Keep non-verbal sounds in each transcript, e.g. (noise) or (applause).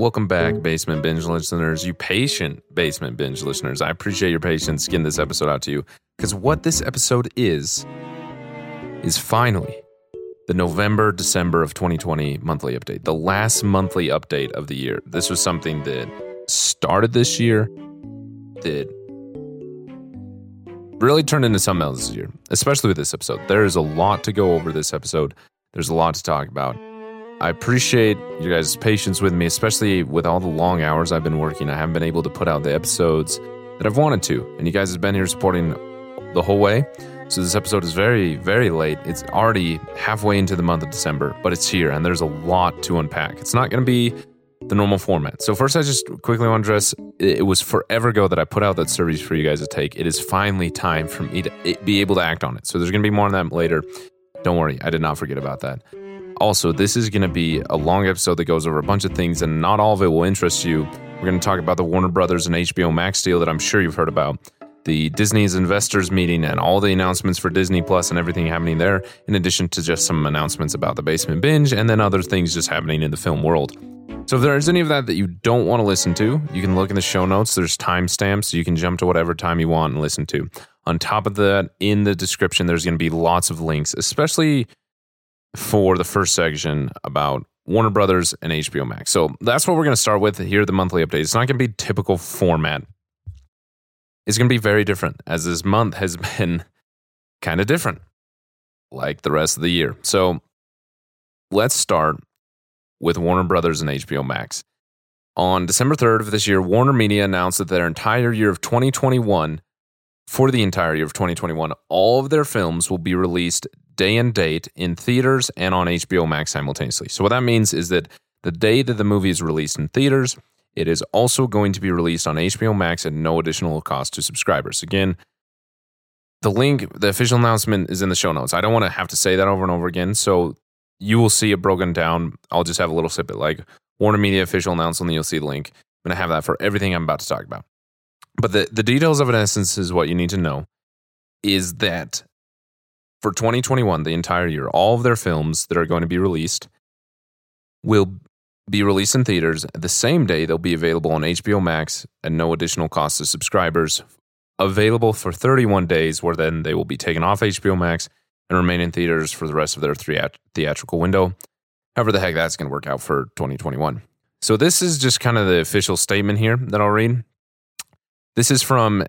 Welcome back, Basement Binge listeners, you patient Basement Binge listeners. I appreciate your patience getting this episode out to you because what this episode is, is finally the November December of 2020 monthly update, the last monthly update of the year. This was something that started this year, that really turned into something else this year, especially with this episode. There is a lot to go over this episode, there's a lot to talk about. I appreciate you guys' patience with me, especially with all the long hours I've been working. I haven't been able to put out the episodes that I've wanted to, and you guys have been here supporting the whole way. So this episode is very, very late. It's already halfway into the month of December, but it's here, and there's a lot to unpack. It's not going to be the normal format. So first, I just quickly want to address: it was forever ago that I put out that survey for you guys to take. It is finally time for me to be able to act on it. So there's going to be more on that later. Don't worry, I did not forget about that. Also, this is going to be a long episode that goes over a bunch of things, and not all of it will interest you. We're going to talk about the Warner Brothers and HBO Max deal that I'm sure you've heard about, the Disney's investors meeting, and all the announcements for Disney Plus and everything happening there, in addition to just some announcements about the basement binge, and then other things just happening in the film world. So if there's any of that that you don't want to listen to, you can look in the show notes. There's timestamps, so you can jump to whatever time you want and listen to. On top of that, in the description, there's going to be lots of links, especially for the first section about Warner Brothers and HBO Max. So that's what we're going to start with here, the monthly update. It's not going to be typical format. It's going to be very different, as this month has (laughs) been kind of different, like the rest of the year. So let's start with Warner Brothers and HBO Max. On December 3rd of this year, Warner Media announced that their entire year of 2021, for the entire year of 2021, all of their films will be released day and date in theaters and on HBO Max simultaneously. So, what that means is that the day that the movie is released in theaters, it is also going to be released on HBO Max at no additional cost to subscribers. Again, the link, the official announcement is in the show notes. I don't want to have to say that over and over again. So, you will see it broken down. I'll just have a little snippet like Warner Media official announcement, and you'll see the link. I'm going to have that for everything I'm about to talk about. But the, the details of it, essence, is what you need to know is that for 2021, the entire year, all of their films that are going to be released will be released in theaters. The same day, they'll be available on HBO Max at no additional cost to subscribers. Available for 31 days, where then they will be taken off HBO Max and remain in theaters for the rest of their theatrical window. However, the heck that's going to work out for 2021. So, this is just kind of the official statement here that I'll read. This is from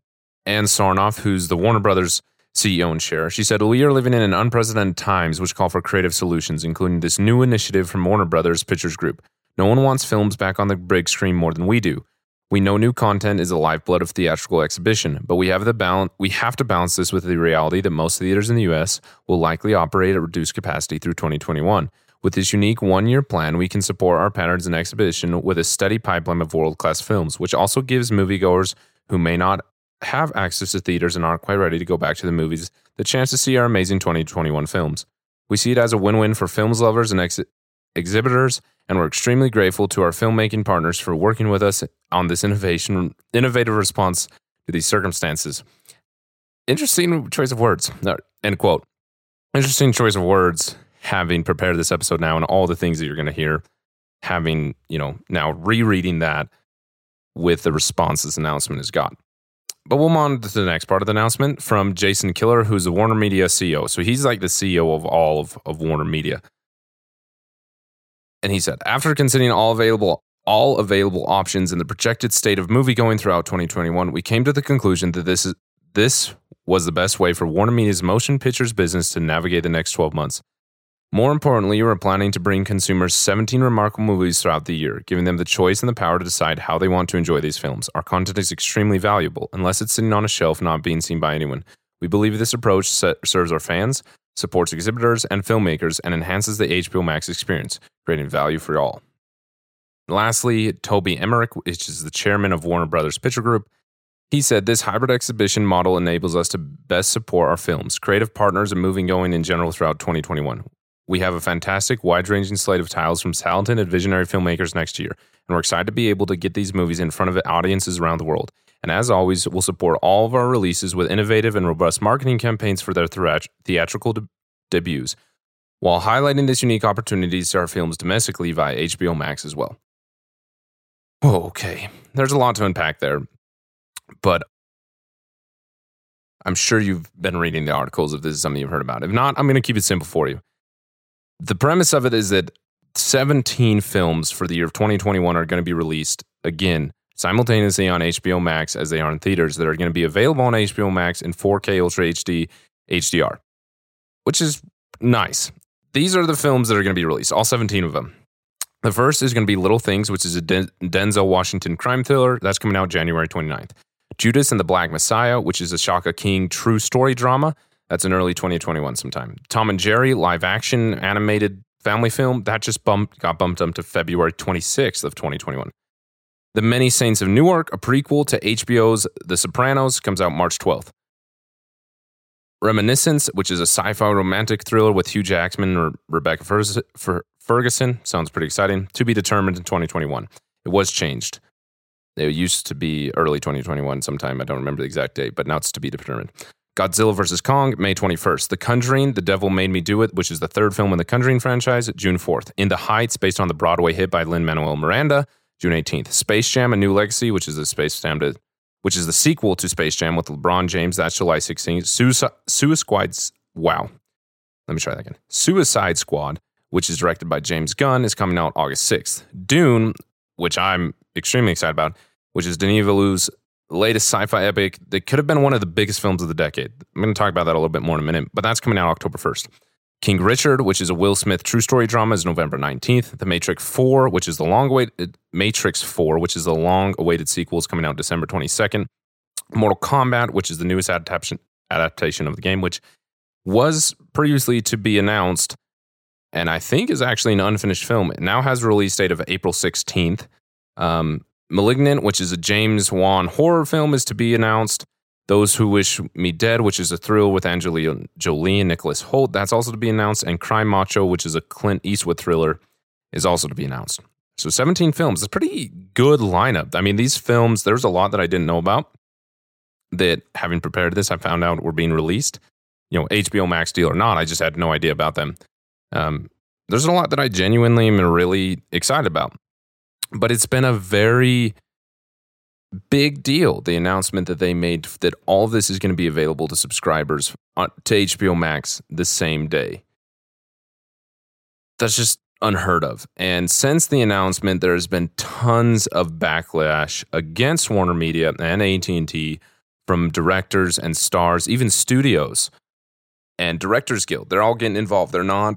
Ann Sarnoff, who's the Warner Brothers CEO and chair. She said, We are living in unprecedented times which call for creative solutions, including this new initiative from Warner Brothers Pictures Group. No one wants films back on the big screen more than we do. We know new content is the lifeblood of theatrical exhibition, but we have the balance we have to balance this with the reality that most theaters in the US will likely operate at reduced capacity through 2021. With this unique one-year plan, we can support our patterns and exhibition with a steady pipeline of world-class films, which also gives moviegoers who may not have access to theaters and aren't quite ready to go back to the movies the chance to see our amazing 2021 films. We see it as a win win for films lovers and ex- exhibitors, and we're extremely grateful to our filmmaking partners for working with us on this innovation, innovative response to these circumstances. Interesting choice of words. Uh, end quote. Interesting choice of words having prepared this episode now and all the things that you're going to hear, having, you know, now rereading that with the response this announcement has got. But we'll move on to the next part of the announcement from Jason Kilar, who's the Warner Media CEO. So he's like the CEO of all of, of Warner Media. And he said, after considering all available all available options in the projected state of movie going throughout 2021, we came to the conclusion that this is this was the best way for Warner Media's motion pictures business to navigate the next 12 months. More importantly, we're planning to bring consumers 17 remarkable movies throughout the year, giving them the choice and the power to decide how they want to enjoy these films. Our content is extremely valuable, unless it's sitting on a shelf not being seen by anyone. We believe this approach serves our fans, supports exhibitors and filmmakers, and enhances the HBO Max experience, creating value for all. Lastly, Toby Emmerich, which is the chairman of Warner Brothers Picture Group, he said this hybrid exhibition model enables us to best support our films, creative partners, and moving going in general throughout 2021. We have a fantastic, wide ranging slate of titles from talented and visionary filmmakers next year, and we're excited to be able to get these movies in front of audiences around the world. And as always, we'll support all of our releases with innovative and robust marketing campaigns for their theatrical de- debuts, while highlighting this unique opportunities to our films domestically via HBO Max as well. okay, there's a lot to unpack there, but I'm sure you've been reading the articles if this is something you've heard about. If not, I'm going to keep it simple for you the premise of it is that 17 films for the year of 2021 are going to be released again simultaneously on HBO Max as they are in theaters that are going to be available on HBO Max in 4K Ultra HD HDR, which is nice. These are the films that are going to be released, all 17 of them. The first is going to be Little Things, which is a Denzel Washington crime thriller. That's coming out January 29th. Judas and the Black Messiah, which is a Shaka King true story drama. That's in early 2021 sometime. Tom and Jerry live action animated family film that just bumped got bumped up to February 26th of 2021. The Many Saints of Newark, a prequel to HBO's The Sopranos, comes out March 12th. Reminiscence, which is a sci-fi romantic thriller with Hugh Jackman or Rebecca Ferguson, sounds pretty exciting. To be determined in 2021. It was changed. It used to be early 2021 sometime. I don't remember the exact date, but now it's to be determined. Godzilla vs. Kong, May 21st. The Conjuring, The Devil Made Me Do It, which is the third film in the Conjuring franchise, June 4th. In the Heights, based on the Broadway hit by Lin Manuel Miranda, June 18th. Space Jam: A New Legacy, which is the Space Jam to, which is the sequel to Space Jam with LeBron James. That's July 16th. Suicide, Suicide wow. Let me try that again. Suicide Squad, which is directed by James Gunn, is coming out August 6th. Dune, which I'm extremely excited about, which is Denis Villeneuve's latest sci-fi epic that could have been one of the biggest films of the decade. I'm going to talk about that a little bit more in a minute, but that's coming out October 1st. King Richard, which is a Will Smith true story drama, is November 19th. The Matrix 4, which is the long awaited Matrix 4, which is the long awaited sequel, is coming out December 22nd. Mortal Kombat, which is the newest adaptation adaptation of the game, which was previously to be announced and I think is actually an unfinished film. It now has a release date of April 16th. Um, Malignant, which is a James Wan horror film, is to be announced. Those Who Wish Me Dead, which is a thrill with Angelina Jolie and Nicholas Hoult, that's also to be announced. And Cry Macho, which is a Clint Eastwood thriller, is also to be announced. So 17 films. It's a pretty good lineup. I mean, these films, there's a lot that I didn't know about that having prepared this, I found out were being released. You know, HBO Max deal or not, I just had no idea about them. Um, there's a lot that I genuinely am really excited about but it's been a very big deal the announcement that they made that all this is going to be available to subscribers uh, to HBO Max the same day. That's just unheard of. And since the announcement there has been tons of backlash against Warner Media and AT&T from directors and stars, even studios and Directors Guild. They're all getting involved. They're not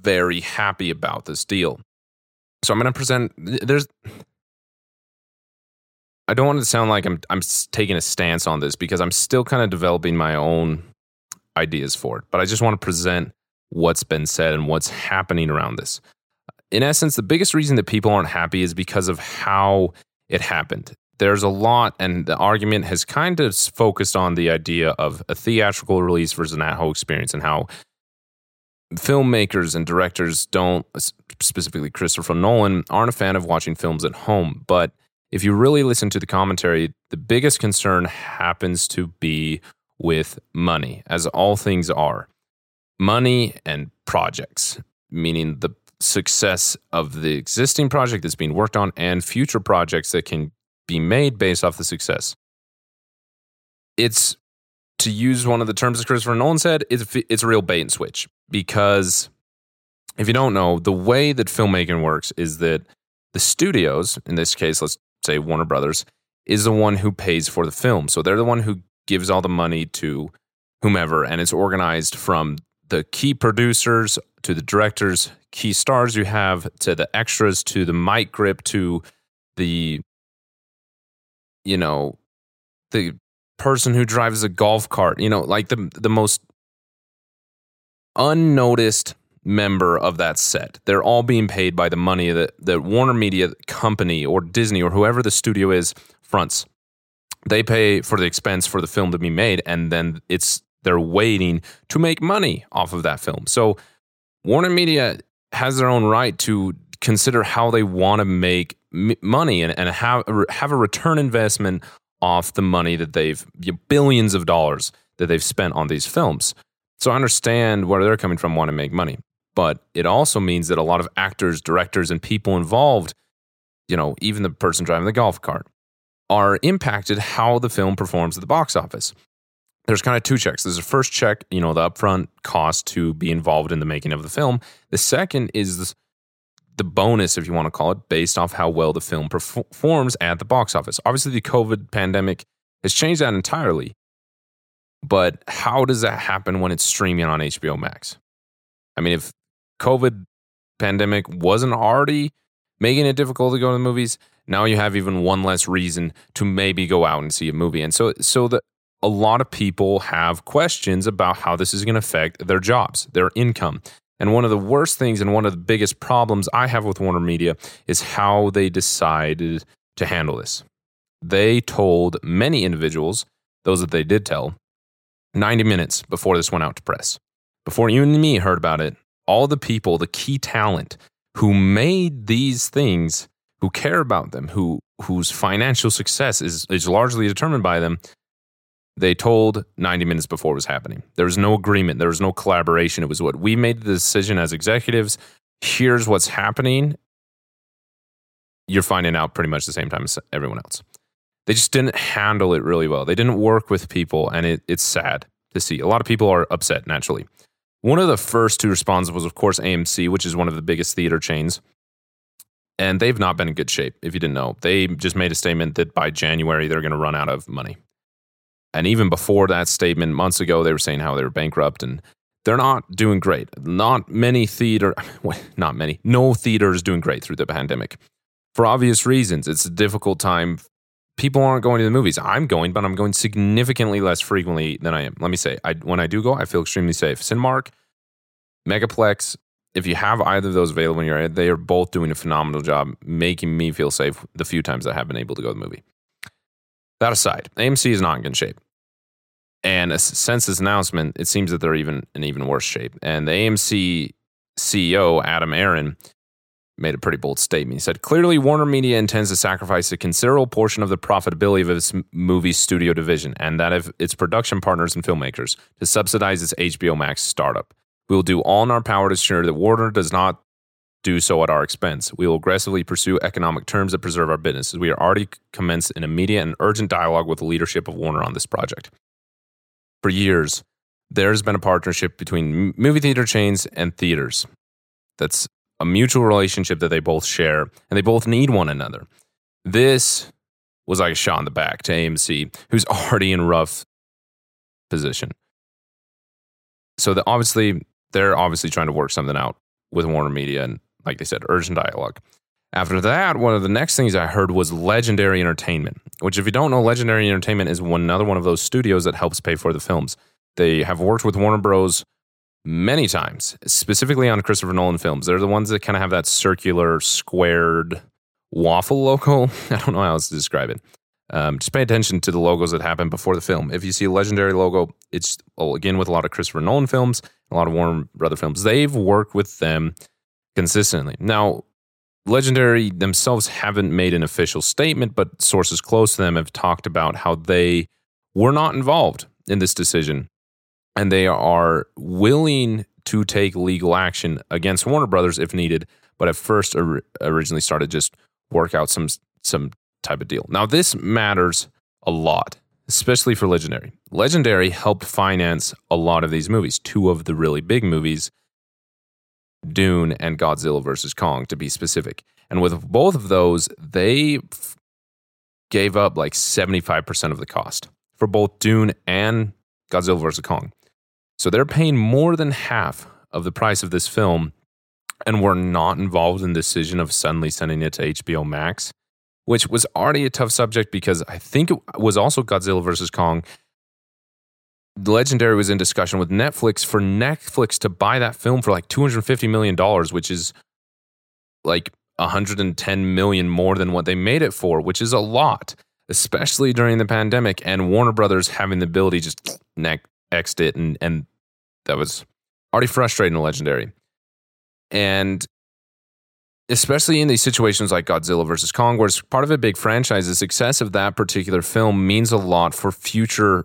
very happy about this deal. So I'm going to present. There's. I don't want to sound like I'm I'm taking a stance on this because I'm still kind of developing my own ideas for it. But I just want to present what's been said and what's happening around this. In essence, the biggest reason that people aren't happy is because of how it happened. there's a lot, and the argument has kind of focused on the idea of a theatrical release versus an at home experience and how filmmakers and directors don't, specifically Christopher Nolan, aren't a fan of watching films at home. But if you really listen to the commentary, the biggest concern happens to be with money, as all things are money and projects, meaning the success of the existing project that's being worked on and future projects that can be made based off the success. It's to use one of the terms that Christopher Nolan said, it's, it's a real bait and switch because if you don't know, the way that filmmaking works is that the studios, in this case, let's say Warner Brothers, is the one who pays for the film. So they're the one who gives all the money to whomever, and it's organized from the key producers to the directors, key stars you have, to the extras, to the mic grip, to the, you know, the person who drives a golf cart, you know, like the the most unnoticed member of that set. They're all being paid by the money that the Warner Media company or Disney or whoever the studio is fronts. They pay for the expense for the film to be made, and then it's they're waiting to make money off of that film. So Warner Media has their own right to consider how they want to make money and, and have, have a return investment off the money that they've billions of dollars that they've spent on these films. So I understand where they're coming from, want to make money, but it also means that a lot of actors, directors, and people involved, you know, even the person driving the golf cart, are impacted how the film performs at the box office. There's kind of two checks. There's a first check, you know, the upfront cost to be involved in the making of the film. The second is the bonus, if you want to call it, based off how well the film performs at the box office. Obviously, the COVID pandemic has changed that entirely. But how does that happen when it's streaming on HBO Max? I mean, if COVID pandemic wasn't already making it difficult to go to the movies, now you have even one less reason to maybe go out and see a movie. And so so the a lot of people have questions about how this is going to affect their jobs, their income. And one of the worst things and one of the biggest problems I have with Warner Media is how they decided to handle this. They told many individuals, those that they did tell, 90 minutes before this went out to press. Before you and me heard about it, all the people, the key talent who made these things, who care about them, who whose financial success is, is largely determined by them, they told 90 minutes before it was happening. There was no agreement, there was no collaboration. It was what we made the decision as executives. Here's what's happening. You're finding out pretty much the same time as everyone else they just didn't handle it really well. They didn't work with people, and it, it's sad to see. A lot of people are upset naturally. One of the first to respond was, of course, AMC, which is one of the biggest theater chains. And they've not been in good shape, if you didn't know. They just made a statement that by January, they're going to run out of money. And even before that statement, months ago, they were saying how they were bankrupt and they're not doing great. Not many theater, (laughs) not many, no theater is doing great through the pandemic. For obvious reasons, it's a difficult time people aren't going to the movies. I'm going, but I'm going significantly less frequently than I am. Let me say, I, when I do go, I feel extremely safe. Cinemark, Megaplex, if you have either of those available in your area, they are both doing a phenomenal job making me feel safe the few times I have been able to go to the movie. That aside, AMC is not in good shape. And since this announcement, it seems that they're even in even worse shape. And the AMC CEO, Adam Aron, made a pretty bold statement. He said, Clearly, Warner Media intends to sacrifice a considerable portion of the profitability of its movie studio division and that of its production partners and filmmakers to subsidize its HBO Max startup. We will do all in our power to ensure that Warner does not do so at our expense. We will aggressively pursue economic terms that preserve our business. We are already commenced an immediate and urgent dialogue with the leadership of Warner on this project. For years, there's been a partnership between movie theater chains and theaters that's a mutual relationship that they both share and they both need one another. This was like a shot in the back to AMC, who's (laughs) already in rough position. So the, obviously, they're obviously trying to work something out with Warner Media and, like they said, urgent dialogue. After that, one of the next things I heard was Legendary Entertainment, which, if you don't know, Legendary Entertainment is one, another one of those studios that helps pay for the films. They have worked with Warner Bros many times, specifically on Christopher Nolan films. They're the ones that kind of have that circular, squared waffle local. (laughs) I don't know how else to describe it. Um, just pay attention to the logos that happen before the film. If you see a legendary logo, it's well, again with a lot of Christopher Nolan films, a lot of Warner Brother films. They've worked with them consistently. Now, Legendary themselves haven't made an official statement, but sources close to them have talked about how they were not involved in this decision and they are willing to take legal action against Warner Brothers if needed, but at first or- originally started just work out some some type of deal. Now this matters a lot, especially for Legendary. Legendary helped finance a lot of these movies, two of the really big movies Dune and Godzilla vs. Kong, to be specific. And with both of those, they f- gave up like 75% of the cost for both Dune and Godzilla vs. Kong. So they're paying more than half of the price of this film and were not involved in the decision of suddenly sending it to HBO Max, which was already a tough subject because I think it was also Godzilla versus Kong Legendary was in discussion with Netflix for Netflix to buy that film for like $250 million, which is like 110 million more than what they made it for, which is a lot, especially during the pandemic and Warner Brothers having the ability just next exed it and and that was already frustrating Legendary. And especially in these situations like Godzilla versus Kong, where it's part of a big franchise, the success of that particular film means a lot for future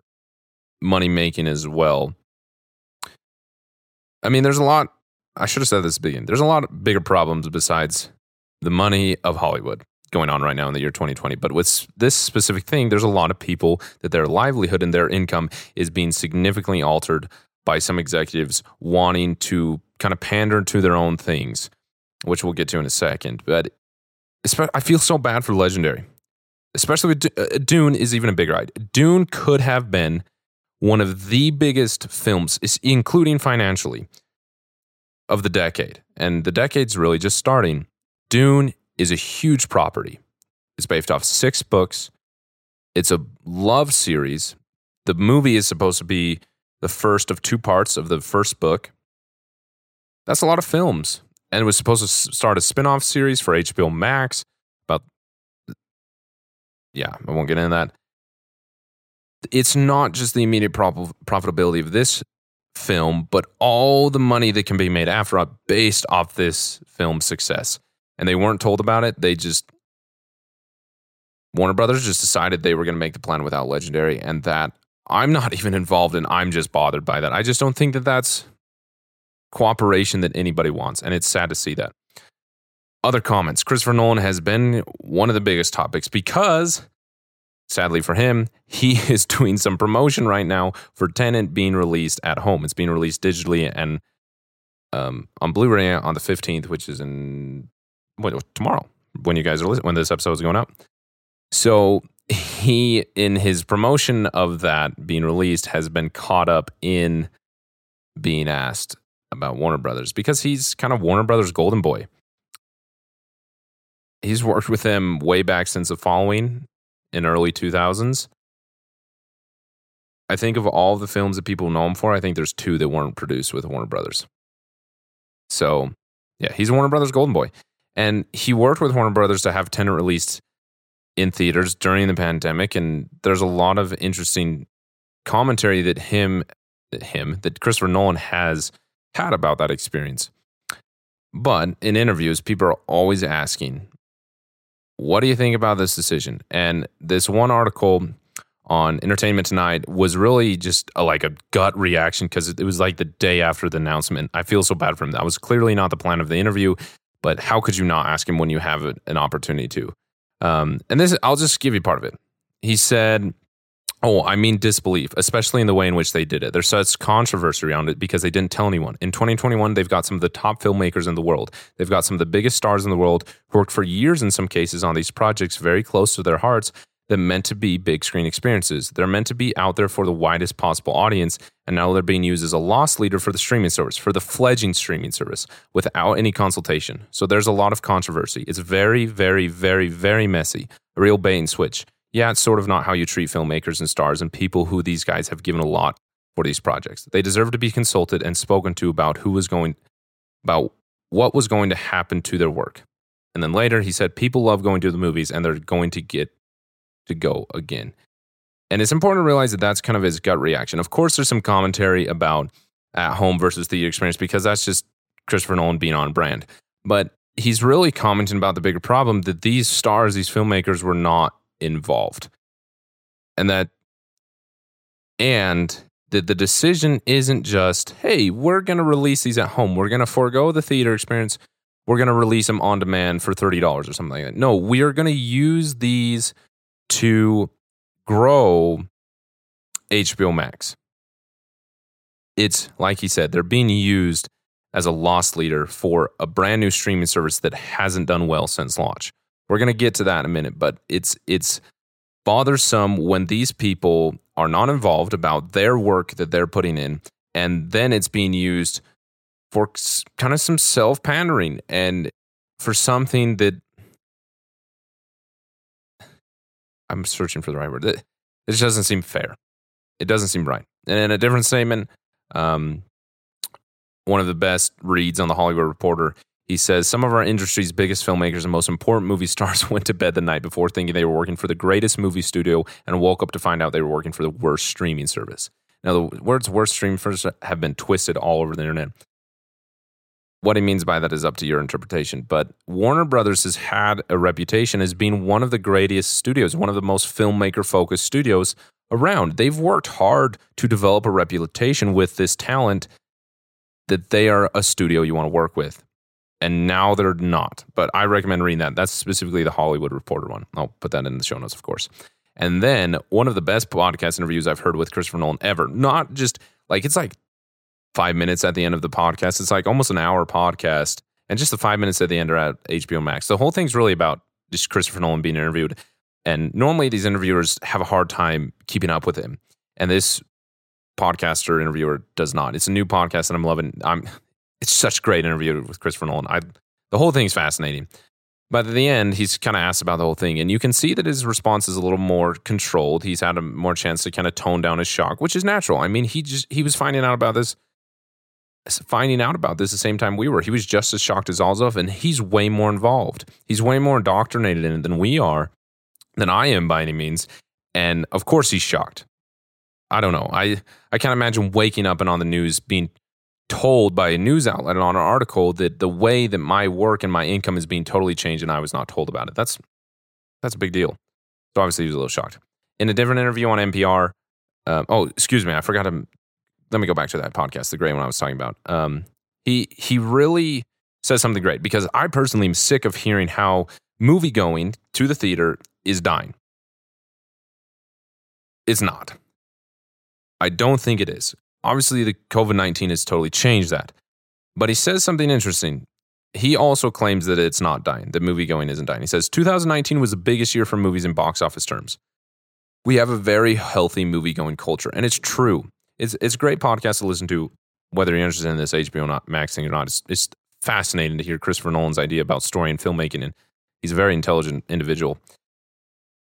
money making as well. I mean, there's a lot. I should have said this at the beginning. There's a lot of bigger problems besides the money of Hollywood going on right now in the year 2020. But with this specific thing, there's a lot of people that their livelihood and their income is being significantly altered by some executives wanting to kind of pander to their own things, which we'll get to in a second. But I feel so bad for Legendary, especially with uh, Dune is even a bigger idea. Dune could have been one of the biggest films, including financially, of the decade. And the decade's really just starting. Dune is a huge property. It's based off six books. It's a love series. The movie is supposed to be the first of two parts of the first book. That's a lot of films. And it was supposed to start a spin off series for HBO Max about, yeah, I won't get into that it's not just the immediate prof- profitability of this film, but all the money that can be made after based off this film's success. And they weren't told about it. They just Warner Brothers just decided they were going to make the plan without Legendary, and that I'm not (laughs) even involved and I'm just bothered by that. I just don't think that that's cooperation that anybody wants, and it's sad to see that. Other comments: Christopher Nolan has been one of the biggest topics because sadly for him, (laughs) he is doing some promotion right now for Tenet being released at home. It's being released digitally and um, on Blu-ray on the 15th, which is in what, tomorrow when you guys are listening, when this episode is going up. So he, in his promotion of that being released, has been caught up in being asked about Warner Brothers because he's kind of Warner Brothers golden boy. He's worked with them way back since the following in early 2000s. I think of all the films that people know him for, I think there's two that weren't produced with Warner Brothers. So, yeah, he's Warner Brothers Golden Boy. And he worked with Warner Brothers to have Tenet released in theaters during the pandemic. And there's a lot of interesting commentary that him, that him, that Christopher Nolan has had about that experience. But in interviews, people are always asking, what do you think about this decision? And this one article on Entertainment Tonight was really just a, like a gut reaction because it was like the day after the announcement. I feel so bad for him. That was clearly not the plan of the interview, but how could you not ask him when you have an opportunity to? Um, and this, I'll just give you part of it. He said, Oh, I mean disbelief, especially in the way in which they did it. There's such controversy around it because they didn't tell anyone. In 2021, they've got some of the top filmmakers in the world. They've got some of the biggest stars in the world who worked for years in some cases on these projects very close to their hearts that meant to be big screen experiences. They're meant to be out there for the widest possible audience, and now they're being used as a loss leader for the streaming service, for the fledging streaming service, without any consultation. So there's a lot of controversy. It's very, very, very, very messy. A real bait and switch yeah, it's sort of not how you treat filmmakers and stars and people who these guys have given a lot for these projects. They deserve to be consulted and spoken to about who was going, about what was going to happen to their work. And then later he said, people love going to the movies and they're going to get to go again. And it's important to realize that that's kind of his gut reaction. Of course, there's some commentary about at home versus theater experience because that's just Christopher Nolan being on brand. But he's really commenting about the bigger problem that these stars, these filmmakers were not involved. And that, and that the decision isn't just, hey, we're going to release these at home. We're going to forego the theater experience. We're going to release them on demand for $30 or something like that. No, we are going to use these to grow HBO Max. It's like he said, they're being used as a loss leader for a brand new streaming service that hasn't done well since launch. We're going to get to that in a minute, but it's it's bothersome when these people are not involved about their work that they're putting in and then it's being used for kind of some self pandering and for something that I'm searching for the right word. It just doesn't seem fair. It doesn't seem right. And in a different statement, um, one of the best reads on the Hollywood Reporter, he says some of our industry's biggest filmmakers and most important movie stars (laughs) went to bed the night before thinking they were working for the greatest movie studio and woke up to find out they were working for the worst streaming service. Now, the words worst streaming service have been twisted all over the internet. What he means by that is up to your interpretation. But Warner Brothers has had a reputation as being one of the greatest studios, one of the most filmmaker focused studios around. They've worked hard to develop a reputation with this talent that they are a studio you want to work with. And now they're not. But I recommend reading that. That's specifically the Hollywood Reporter one. I'll put that in the show notes, of course. And then one of the best podcast interviews I've heard with Christopher Nolan ever. Not just like it's like five minutes at the end of the podcast. It's like almost an hour podcast, and just the five minutes at the end are at HBO Max. The whole thing's really about just Christopher Nolan being interviewed. And normally these interviewers have a hard time keeping up with him. And this podcaster interviewer does not. It's a new podcast that I'm loving. I'm it's such a great interview with Christopher Nolan. I the whole thing's fascinating. But at the end, he's kind of asked about the whole thing, and you can see that his response is a little more controlled. He's had a more chance to kind of tone down his shock, which is natural. I mean, he just he was finding out about this finding out about this the same time we were. He was just as shocked as Ozov, and he's way more involved. He's way more indoctrinated in it than we are, than I am by any means. And of course, he's shocked. I don't know. I, I can't imagine waking up and on the news being told by a news outlet on an article that the way that my work and my income is being totally changed and I was not told about it. That's that's a big deal. So obviously he was a little shocked. In a different interview on NPR, uh, oh, excuse me, I forgot to let me go back to that podcast, the great one I was talking about. Um, he he really says something great because I personally am sick of hearing how movie going to the theater is dying. It's not. I don't think it is. Obviously, the COVID 19 has totally changed that. But he says something interesting. He also claims that it's not dying, that movie going isn't dying. He says 2019 was the biggest year for movies in box office terms. We have a very healthy movie going culture, and it's true it's it's a great podcast to listen to, whether you're interested in this HBO not Max thing or not. It's, it's fascinating to hear Christopher Nolan's idea about story and filmmaking, and he's a very intelligent individual.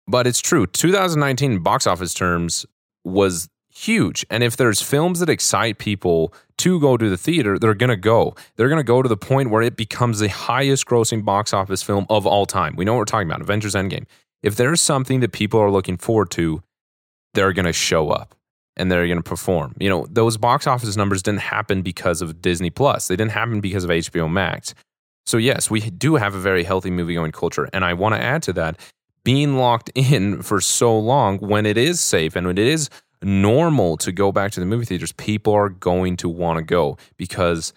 But it's true. 2019 box office terms was huge. And if there's films that excite people to go to the theater, they're going to go. They're going to go to the point where it becomes the highest grossing box office film of all time. We know what we're talking about Avengers Endgame. If there's something that people are looking forward to, they're going to show up and they're going to perform. You know, those box office numbers didn't happen because of Disney Plus. They didn't happen because of HBO Max. So yes, we do have a very healthy movie going culture, and I want to add to that being locked in for so long when it is safe and when it is normal to go back to the movie theaters, people are going to want to go because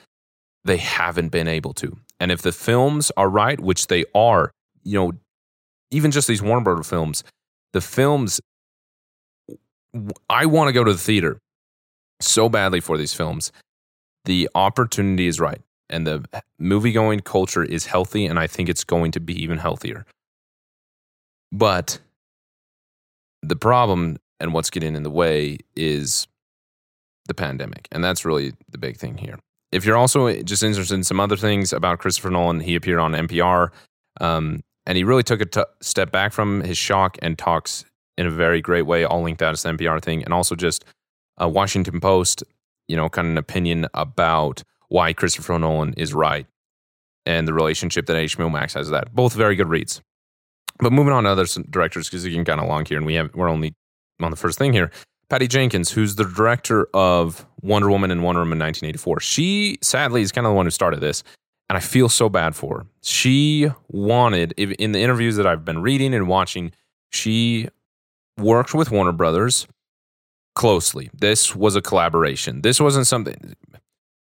they haven't been able to. And if the films are right, which they are, you know, even just these Warner Brother films, the films I want to go to the theater so badly for these films. The opportunity is right, and the movie going culture is healthy, and I think it's going to be even healthier. But the problem and what's getting in the way is the pandemic. And that's really the big thing here. If you're also just interested in some other things about Christopher Nolan, he appeared on NPR um, and he really took a t- step back from his shock and talks in a very great way. I'll link that as the NPR thing. And also just a Washington Post, you know, kind of an opinion about why Christopher Nolan is right and the relationship that HBO Max has that. Both very good reads. But moving on to other directors because it can kind of long here, and we have we're only on the first thing here. Patty Jenkins, who's the director of Wonder Woman and Wonder Woman 1984. She sadly is kind of the one who started this, and I feel so bad for her. She wanted, in the interviews that I've been reading and watching, she worked with Warner Brothers closely. This was a collaboration. This wasn't something.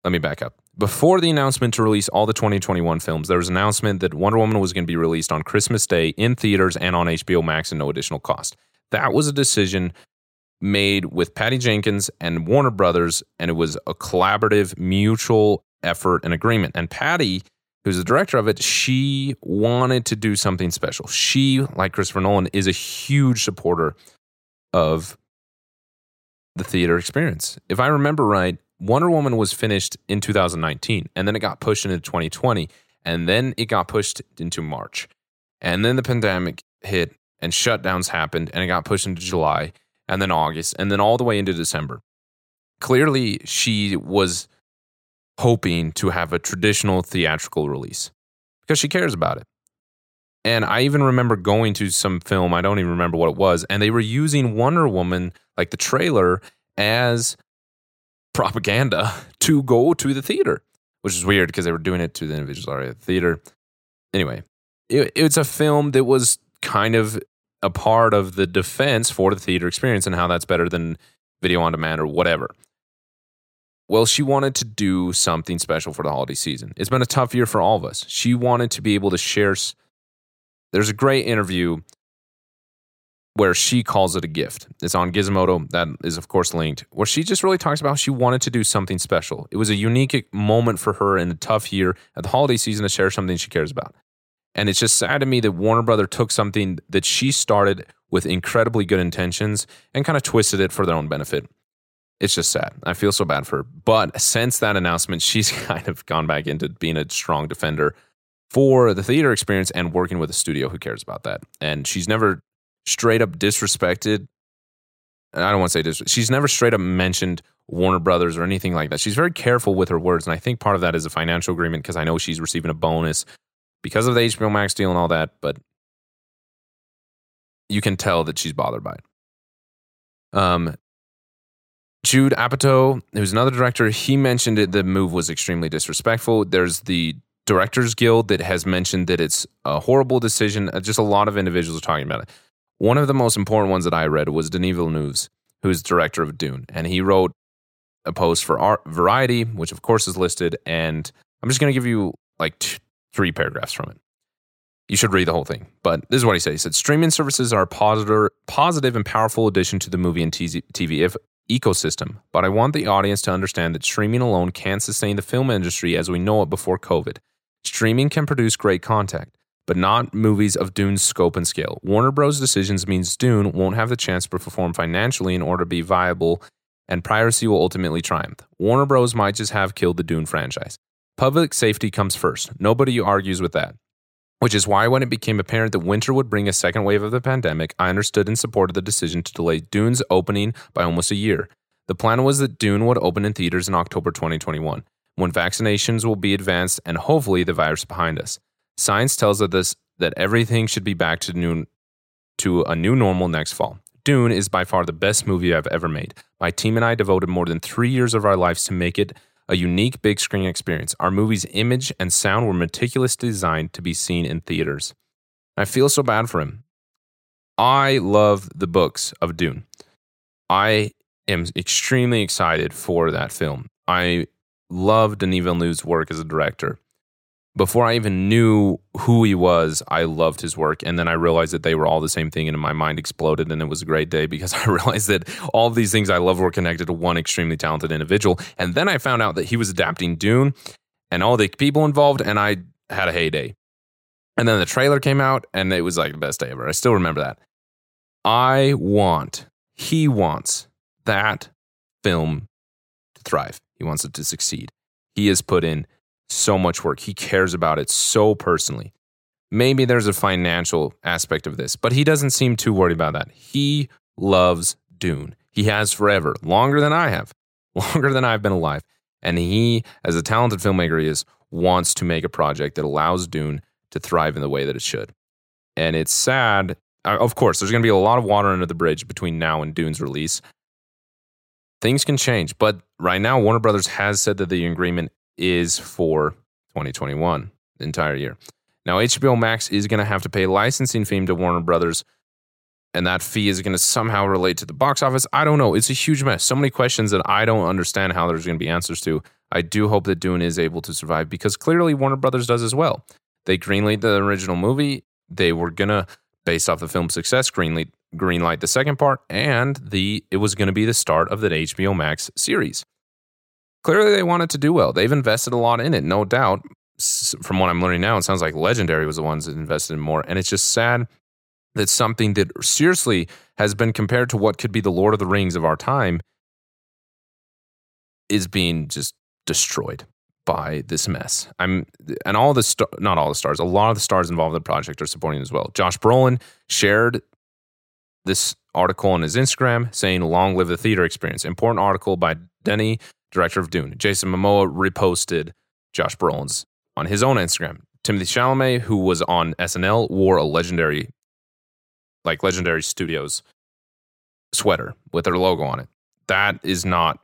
Let me back up. Before the announcement to release all the 2021 films, there was an announcement that Wonder Woman was going to be released on Christmas Day in theaters and on HBO Max at no additional cost. That was a decision made with Patty Jenkins and Warner Brothers, and it was a collaborative, mutual effort and agreement. And Patty, who's the director of it, she wanted to do something special. She, like Christopher Nolan, is a huge supporter of the theater experience. If I remember right, Wonder Woman was finished in 2019, and then it got pushed into 2020, and then it got pushed into March. And then the pandemic hit, and shutdowns happened, and it got pushed into July, and then August, and then all the way into December. Clearly, she was hoping to have a traditional theatrical release because she cares about it. And I even remember going to some film, I don't even remember what it was, and they were using Wonder Woman, like the trailer, as propaganda (laughs) to go to the theater, which is weird because they were doing it to the individuals already at the theater. Anyway, it, it's a film that was kind of a part of the defense for the theater experience and how that's better than video on demand or whatever. Well, she wanted to do something special for the holiday season. It's been a tough year for all of us. She wanted to be able to share. There's a great interview where she calls it a gift. It's on Gizmodo. That is, of course, linked. Where she just really talks about she wanted to do something special. It was a unique moment for her in a tough year at the holiday season to share something she cares about. And it's just sad to me that Warner Brother took something that she started with incredibly good intentions and kind of twisted it for their own benefit. It's just sad. I feel so bad for her. But since that announcement, (laughs) she's kind of gone back into being a strong defender for the theater experience and working with a studio who cares about that. And she's never straight up disrespected. I don't want to say this. She's never straight up mentioned Warner Brothers or anything like that. She's very careful with her words. And I think part of that is a financial agreement because I know she's receiving a bonus because of the HBO Max deal and all that. But you can tell that she's bothered by it. Um, Judd Apatow, who's another director, he mentioned it. The move was extremely disrespectful. There's the Directors Guild that has mentioned that it's a horrible decision. Uh, Just a lot of individuals are talking about it. One of the most important ones that I read was Denis Villeneuve, who's director of Dune, and he wrote a post for Variety, which of course is listed. And I'm just going to give you like t- three paragraphs from it. You should read the whole thing. But this is what he said. He said, Streaming services are a positive, positive and powerful addition to the movie and TV ecosystem, but I want the audience to understand that streaming alone can't sustain the film industry as we know it before COVID. Streaming can produce great content, but not movies of Dune's scope and scale. Warner Bros. decisions means Dune won't have the chance to perform financially in order to be viable, and piracy will ultimately triumph. Warner Bros. might just have killed the Dune franchise. Public safety comes first. Nobody argues with that. Which is why, when it became apparent that winter would bring a second wave of the pandemic, I understood and supported the decision to delay Dune's opening by almost a year. The plan was that Dune would open in theaters in October 2021, when vaccinations will be advanced and hopefully the virus behind us. Science tells us that everything should be back to, new, to a new normal next fall. Dune is by far the best movie I've ever made. My team and I devoted more than three years of our lives to make it a unique big screen experience. Our movie's image and sound were meticulously designed to be seen in theaters. I feel so bad for him. I love the books of Dune. I am extremely excited for that film. I love Denis Villeneuve's work as a director. Before I even knew who he was, I loved his work. And then I realized that they were all the same thing, and my mind exploded. And it was a great day because (laughs) I realized that all these things I love were connected to one extremely talented individual. And then I found out that he was adapting Dune and all the people involved, and I had a heyday. And then the trailer came out, and it was like the best day ever. I still remember that. I want, he wants that film to thrive. He wants it to succeed. He has put in so much work. He cares about it so personally. Maybe there's a financial aspect of this, but he doesn't seem too worried about that. He loves Dune. He has forever, longer than I have, (laughs) longer than I've been alive. And he, as a talented filmmaker he is, wants to make a project that allows Dune to thrive in the way that it should. And it's sad. Uh, Of course, there's going to be a lot of water under the bridge between now and Dune's release. Things can change, but right now, Warner Brothers has said that the agreement is for 2021, the entire year. Now, HBO Max is going to have to pay licensing fee to Warner Brothers, and that fee is going to somehow relate to the box office. I don't know. It's a huge mess. So many questions that I don't understand how there's going to be answers to. I do hope that Dune is able to survive because clearly Warner Brothers does as well. They greenlight the original movie. They were gonna, based off the film's success, greenlight greenlight the second part, and the it was gonna be the start of the HBO Max series. Clearly, they wanted to do well. They've invested a lot in it, no doubt. From what I'm learning now, it sounds like Legendary was the ones that invested in more, and it's just sad that something that seriously has been compared to what could be the Lord of the Rings of our time is being just destroyed by this mess. I'm and all the star, not all the stars, a lot of the stars involved in the project are supporting as well. Josh Brolin shared this article on his Instagram saying "Long live the theater experience." Important article by Denis, director of Dune. Jason Momoa reposted Josh Brolin's on his own Instagram. Timothée Chalamet, who was on SNL, wore a legendary, like legendary studios sweater with their logo on it. That is not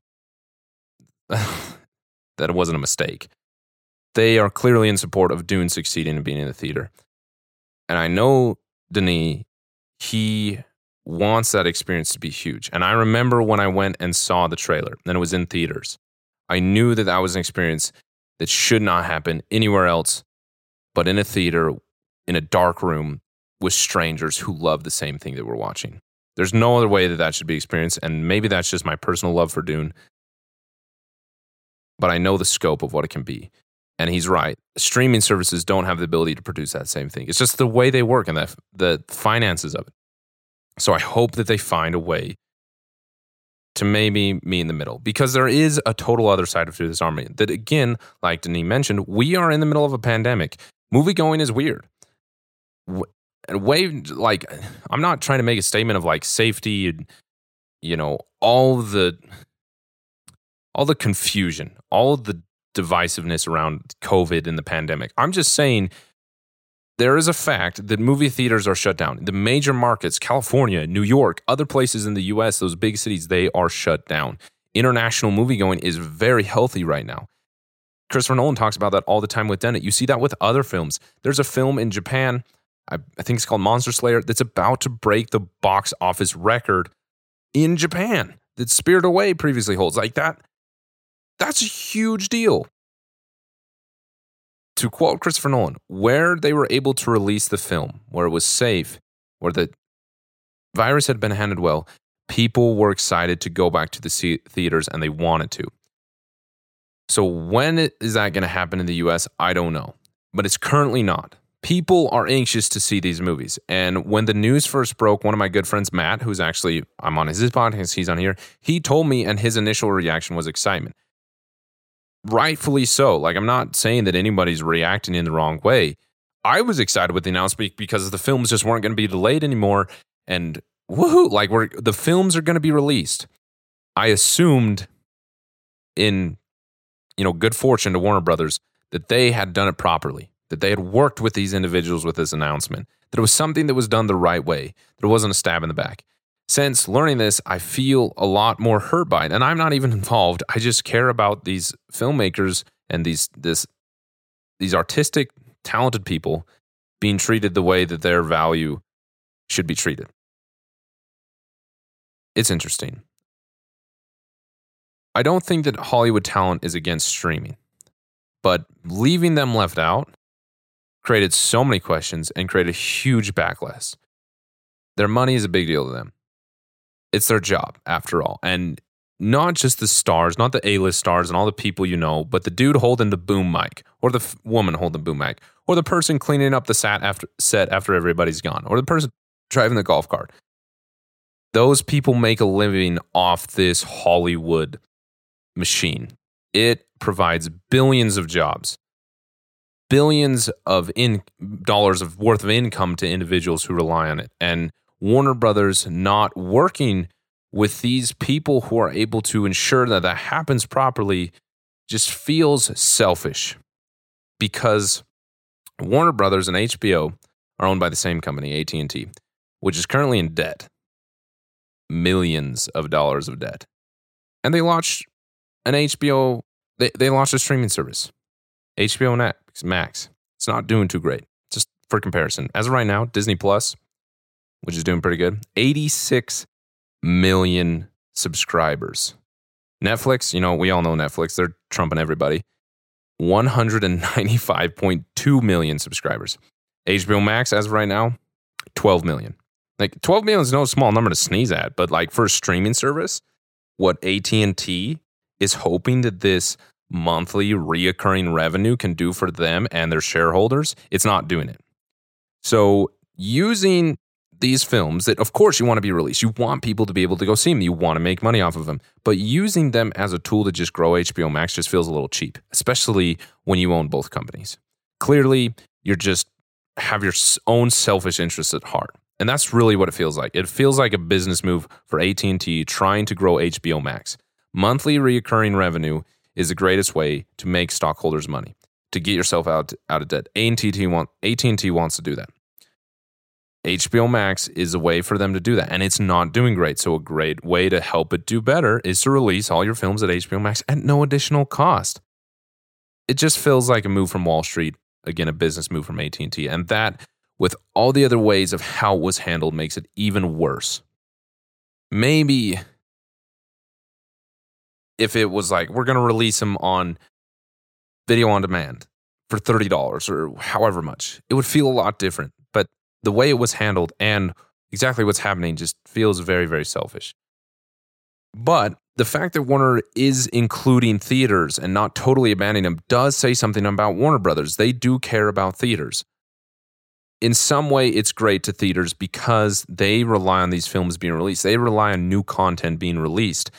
(laughs) that wasn't a mistake. They are clearly in support of Dune succeeding and being in the theater. And I know Denis, he wants that experience to be huge. And I remember when I went and saw the trailer and it was in theaters, I knew that that was an experience that should not happen anywhere else but in a theater, in a dark room with strangers who love the same thing that we're watching. There's no other way that that should be experienced. And maybe that's just my personal love for Dune but I know the scope of what it can be. And he's right. Streaming services don't have the ability to produce that same thing. It's just the way they work and the, the finances of it. So I hope that they find a way to maybe me in the middle because there is a total other side of this army that, again, like Denis mentioned, we are in the middle of a pandemic. Movie going is weird. Way, like, I'm not trying to make a statement of like safety and, you know, all the all the confusion, all the divisiveness around COVID and the pandemic. I'm just saying there is a fact that movie theaters are shut down. The major markets, California, New York, other places in the US, those big cities, they are shut down. International movie going is very healthy right now. Christopher Nolan talks about that all the time with Tenet. You see that with other films. There's a film in Japan, I, I think it's called Monster Slayer, that's about to break the box office record in Japan that Spirit Away previously holds. Like that, that's a huge deal. To quote Christopher Nolan, where they were able to release the film, where it was safe, where the virus had been handled well, people were excited to go back to the theaters and they wanted to. So, when is that going to happen in the US? I don't know, but it's currently not. People are anxious to see these movies. And when the news first broke, one of my good friends, Matt, who's actually, I'm on his podcast, he's on here, he told me, and his initial reaction was excitement rightfully so. Like, I'm not saying that anybody's reacting in the wrong way. I was excited with the announcement because the films just weren't going to be delayed anymore. And woohoo, like, we're, the films are going to be released. I assumed in, you know, good fortune to Warner Brothers that they had done it properly, that they had worked with these individuals with this announcement, that it was something that was done the right way, that it wasn't a stab in the back. Since learning this, I feel a lot more hurt by it. And I'm not even involved. I just care about these filmmakers and these this these artistic, talented people being treated the way that their value should be treated. It's interesting. I don't think that Hollywood talent is against streaming, but leaving them left out created so many questions and created a huge backlash. Their money is a big deal to them it's their job after all. And not just the stars, not the A list stars and all the people you know, but the dude holding the boom mic, or the f- woman holding the boom mic, or the person cleaning up the set after, set after everybody's gone, or the person driving the golf cart. Those people make a living off this Hollywood machine. It provides billions of jobs, billions of in dollars of worth of income to individuals who rely on it. And Warner Brothers not working with these people who are able to ensure that that happens properly just feels selfish because Warner Brothers and HBO are owned by the same company, AT&T, which is currently in debt. Millions of dollars of debt. And they launched an HBO they, they launched a streaming service. HBO Max. It's not doing too great. Just for comparison. As of right now, Disney Plus, which is doing pretty good, 86 million subscribers. Netflix, you know, we all know Netflix, they're trumping everybody. 195.2 million subscribers. HBO Max, as of right now, 12 million. Like 12 million is no small number to sneeze at, but like for a streaming service, what AT&T is hoping that this monthly reoccurring revenue can do for them and their shareholders, it's not doing it. So using these films that of course you want to be released. You want people to be able to go see them. You want to make money off of them. But using them as a tool to just grow HBO Max just feels a little cheap, especially when you own both companies. Clearly, you're just have your own selfish interests at heart. And that's really what it feels like. It feels like a business move for AT&T trying to grow HBO Max. Monthly recurring revenue is the greatest way to make stockholders money, to get yourself out, out of debt. AT&T, want, AT&T wants to do that. HBO Max is a way for them to do that, and it's not doing great. So, a great way to help it do better is to release all your films at HBO Max at no additional cost. It just feels like a move from Wall Street, again, a business move from AT&T, and that, with all the other ways of how it was handled, makes it even worse. Maybe if it was like we're going to release them on video on demand for $30 or however much, it would feel a lot different the way it was handled and exactly what's happening just feels very, very selfish. But the fact that Warner is including theaters and not totally abandoning them does say something about Warner Brothers. They do care about theaters. In some way, it's great to theaters because they rely on these films being released. They rely on new content being released.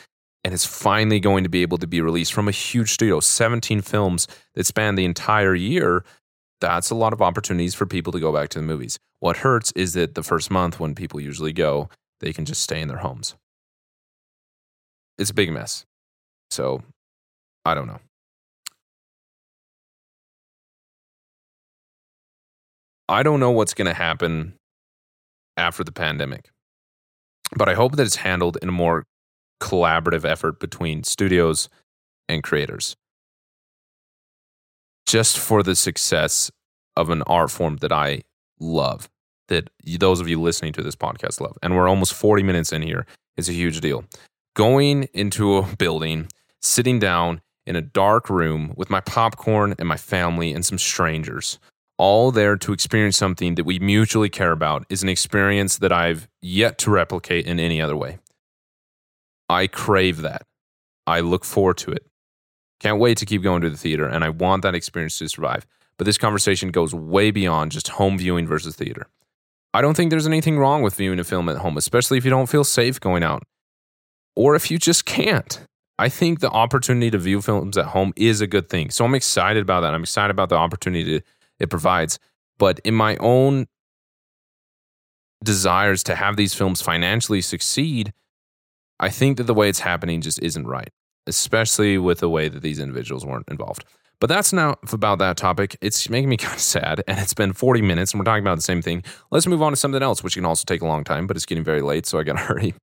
And it's finally going to be able to be released from a huge studio 17 films that span the entire year that's a lot of opportunities for people to go back to the movies. What hurts is that the first month when people usually go, they can just stay in their homes. It's a big mess. So I don't know. I don't know what's going to happen after the pandemic, but I hope that it's handled in a more collaborative effort between studios and creators just for the success of an art form that I love, that those of you listening to this podcast love. And we're almost 40 minutes in here. It's a huge deal. Going into a (laughs) building, sitting down in a dark room with my popcorn and my family and some strangers, all there to experience something that we mutually care about is an experience that I've yet to replicate in any other way. I crave that. I look forward to it. Can't wait to keep going to the theater, and I want that experience to survive. But this conversation goes way beyond just home viewing versus theater. I don't think there's anything wrong with viewing a film at home, especially if you don't feel safe going out or if you just can't. I think the opportunity to view films at home is a good thing. So I'm excited about that. I'm excited about the opportunity it provides. But in my own desires to have these films financially succeed, I think that the way it's happening just isn't right especially with the way that these individuals weren't involved. But that's now about that topic. It's making me (laughs) kind of sad, and it's been 40 minutes, and we're talking about the same thing. Let's move on to something else, which can also take a long time, but it's getting very late, so I got to (laughs) hurry.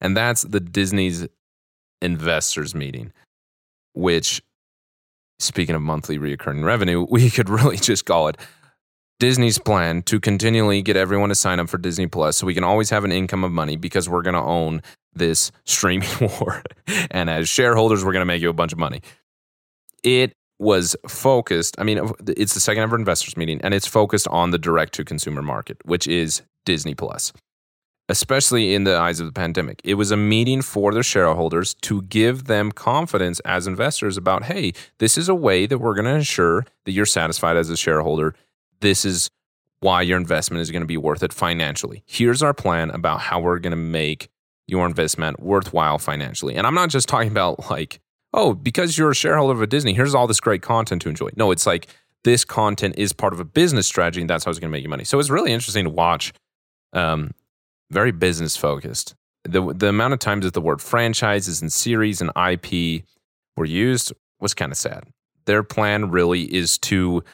And that's the Disney's investors meeting, which, speaking of monthly reoccurring revenue, (laughs) we could really just call it Disney's plan to continually get everyone to sign up for Disney Plus so we can always have an income of money because we're going to own this streaming (laughs) war. and as shareholders, we're going to make you a bunch of money. It was focused, I mean, it's the second ever investors meeting, and it's focused on the direct to consumer market, which is Disney Plus, especially in the eyes of the pandemic. It was a meeting for the shareholders to give them confidence as investors about, hey, this is a way that we're going to ensure that you're satisfied as a shareholder this is why your investment is going to be worth it financially. Here's our plan about how we're going to make your investment worthwhile financially. And I'm not just talking about like, oh, because you're a shareholder of a Disney, here's all this great content to enjoy. No, it's like this content is part of a business strategy and that's how it's going to make you money. So it's really interesting to watch. Um, very business focused. The the amount of times that the word franchises and series and IP were used was kind of sad. Their plan really is to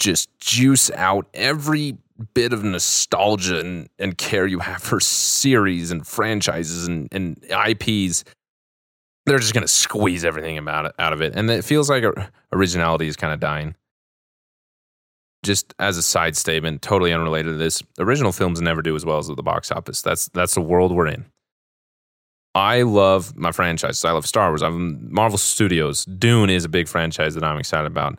just juice out every bit of nostalgia and, and care you have for series and franchises and, and IPs. They're just going to squeeze everything about it, out of it. And it feels like originality is kind of dying. Just as a side statement, totally unrelated to this, original films never do as well as at the box office. That's that's the world we're in. I love my franchises. I love Star Wars. I love Marvel Studios. Dune is a big franchise that I'm excited about.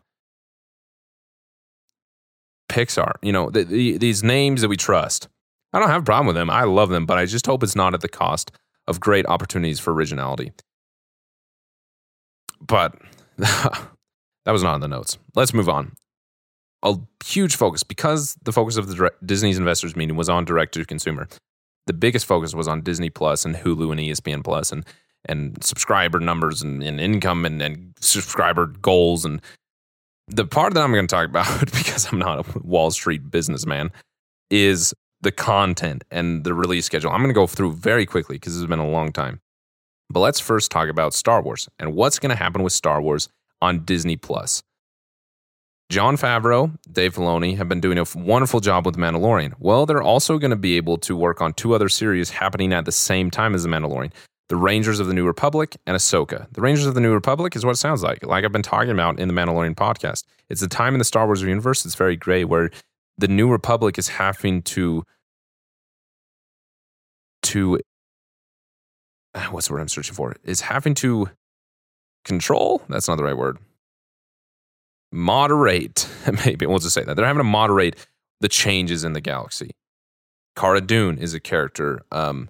Pixar, you know, the, the, these names that we trust. I don't have a problem with them. I love them, but I just hope it's not at the cost of great opportunities for originality. But (laughs) that was not in the notes. Let's move on. A huge focus because the focus of the Disney's investors meeting was on direct to consumer. The biggest focus was on Disney Plus and Hulu and ESPN Plus and and subscriber numbers and, and income and, and subscriber goals and the part that I'm going to talk about, (laughs) because I'm not a Wall Street businessman, is the content and the release schedule. I'm going to go through very quickly because it's been a long time. But let's first talk about Star Wars and what's going to happen with Star Wars on Disney Plus. Jon Favreau, Dave Filoni have been doing a wonderful job with Mandalorian. Well, they're also going to be able to work on two other series happening at the same time as The Mandalorian. The Rangers of the New Republic, and Ahsoka. The Rangers of the New Republic is what it sounds like, like I've been talking about in the Mandalorian podcast. It's the time in the Star Wars universe that's very gray where the New Republic is having to to what's the word I'm searching for? Is having to control. That's not the right word. Moderate, (laughs) maybe we'll just say that they're having to moderate the changes in the galaxy. Cara Dune is a character. Um,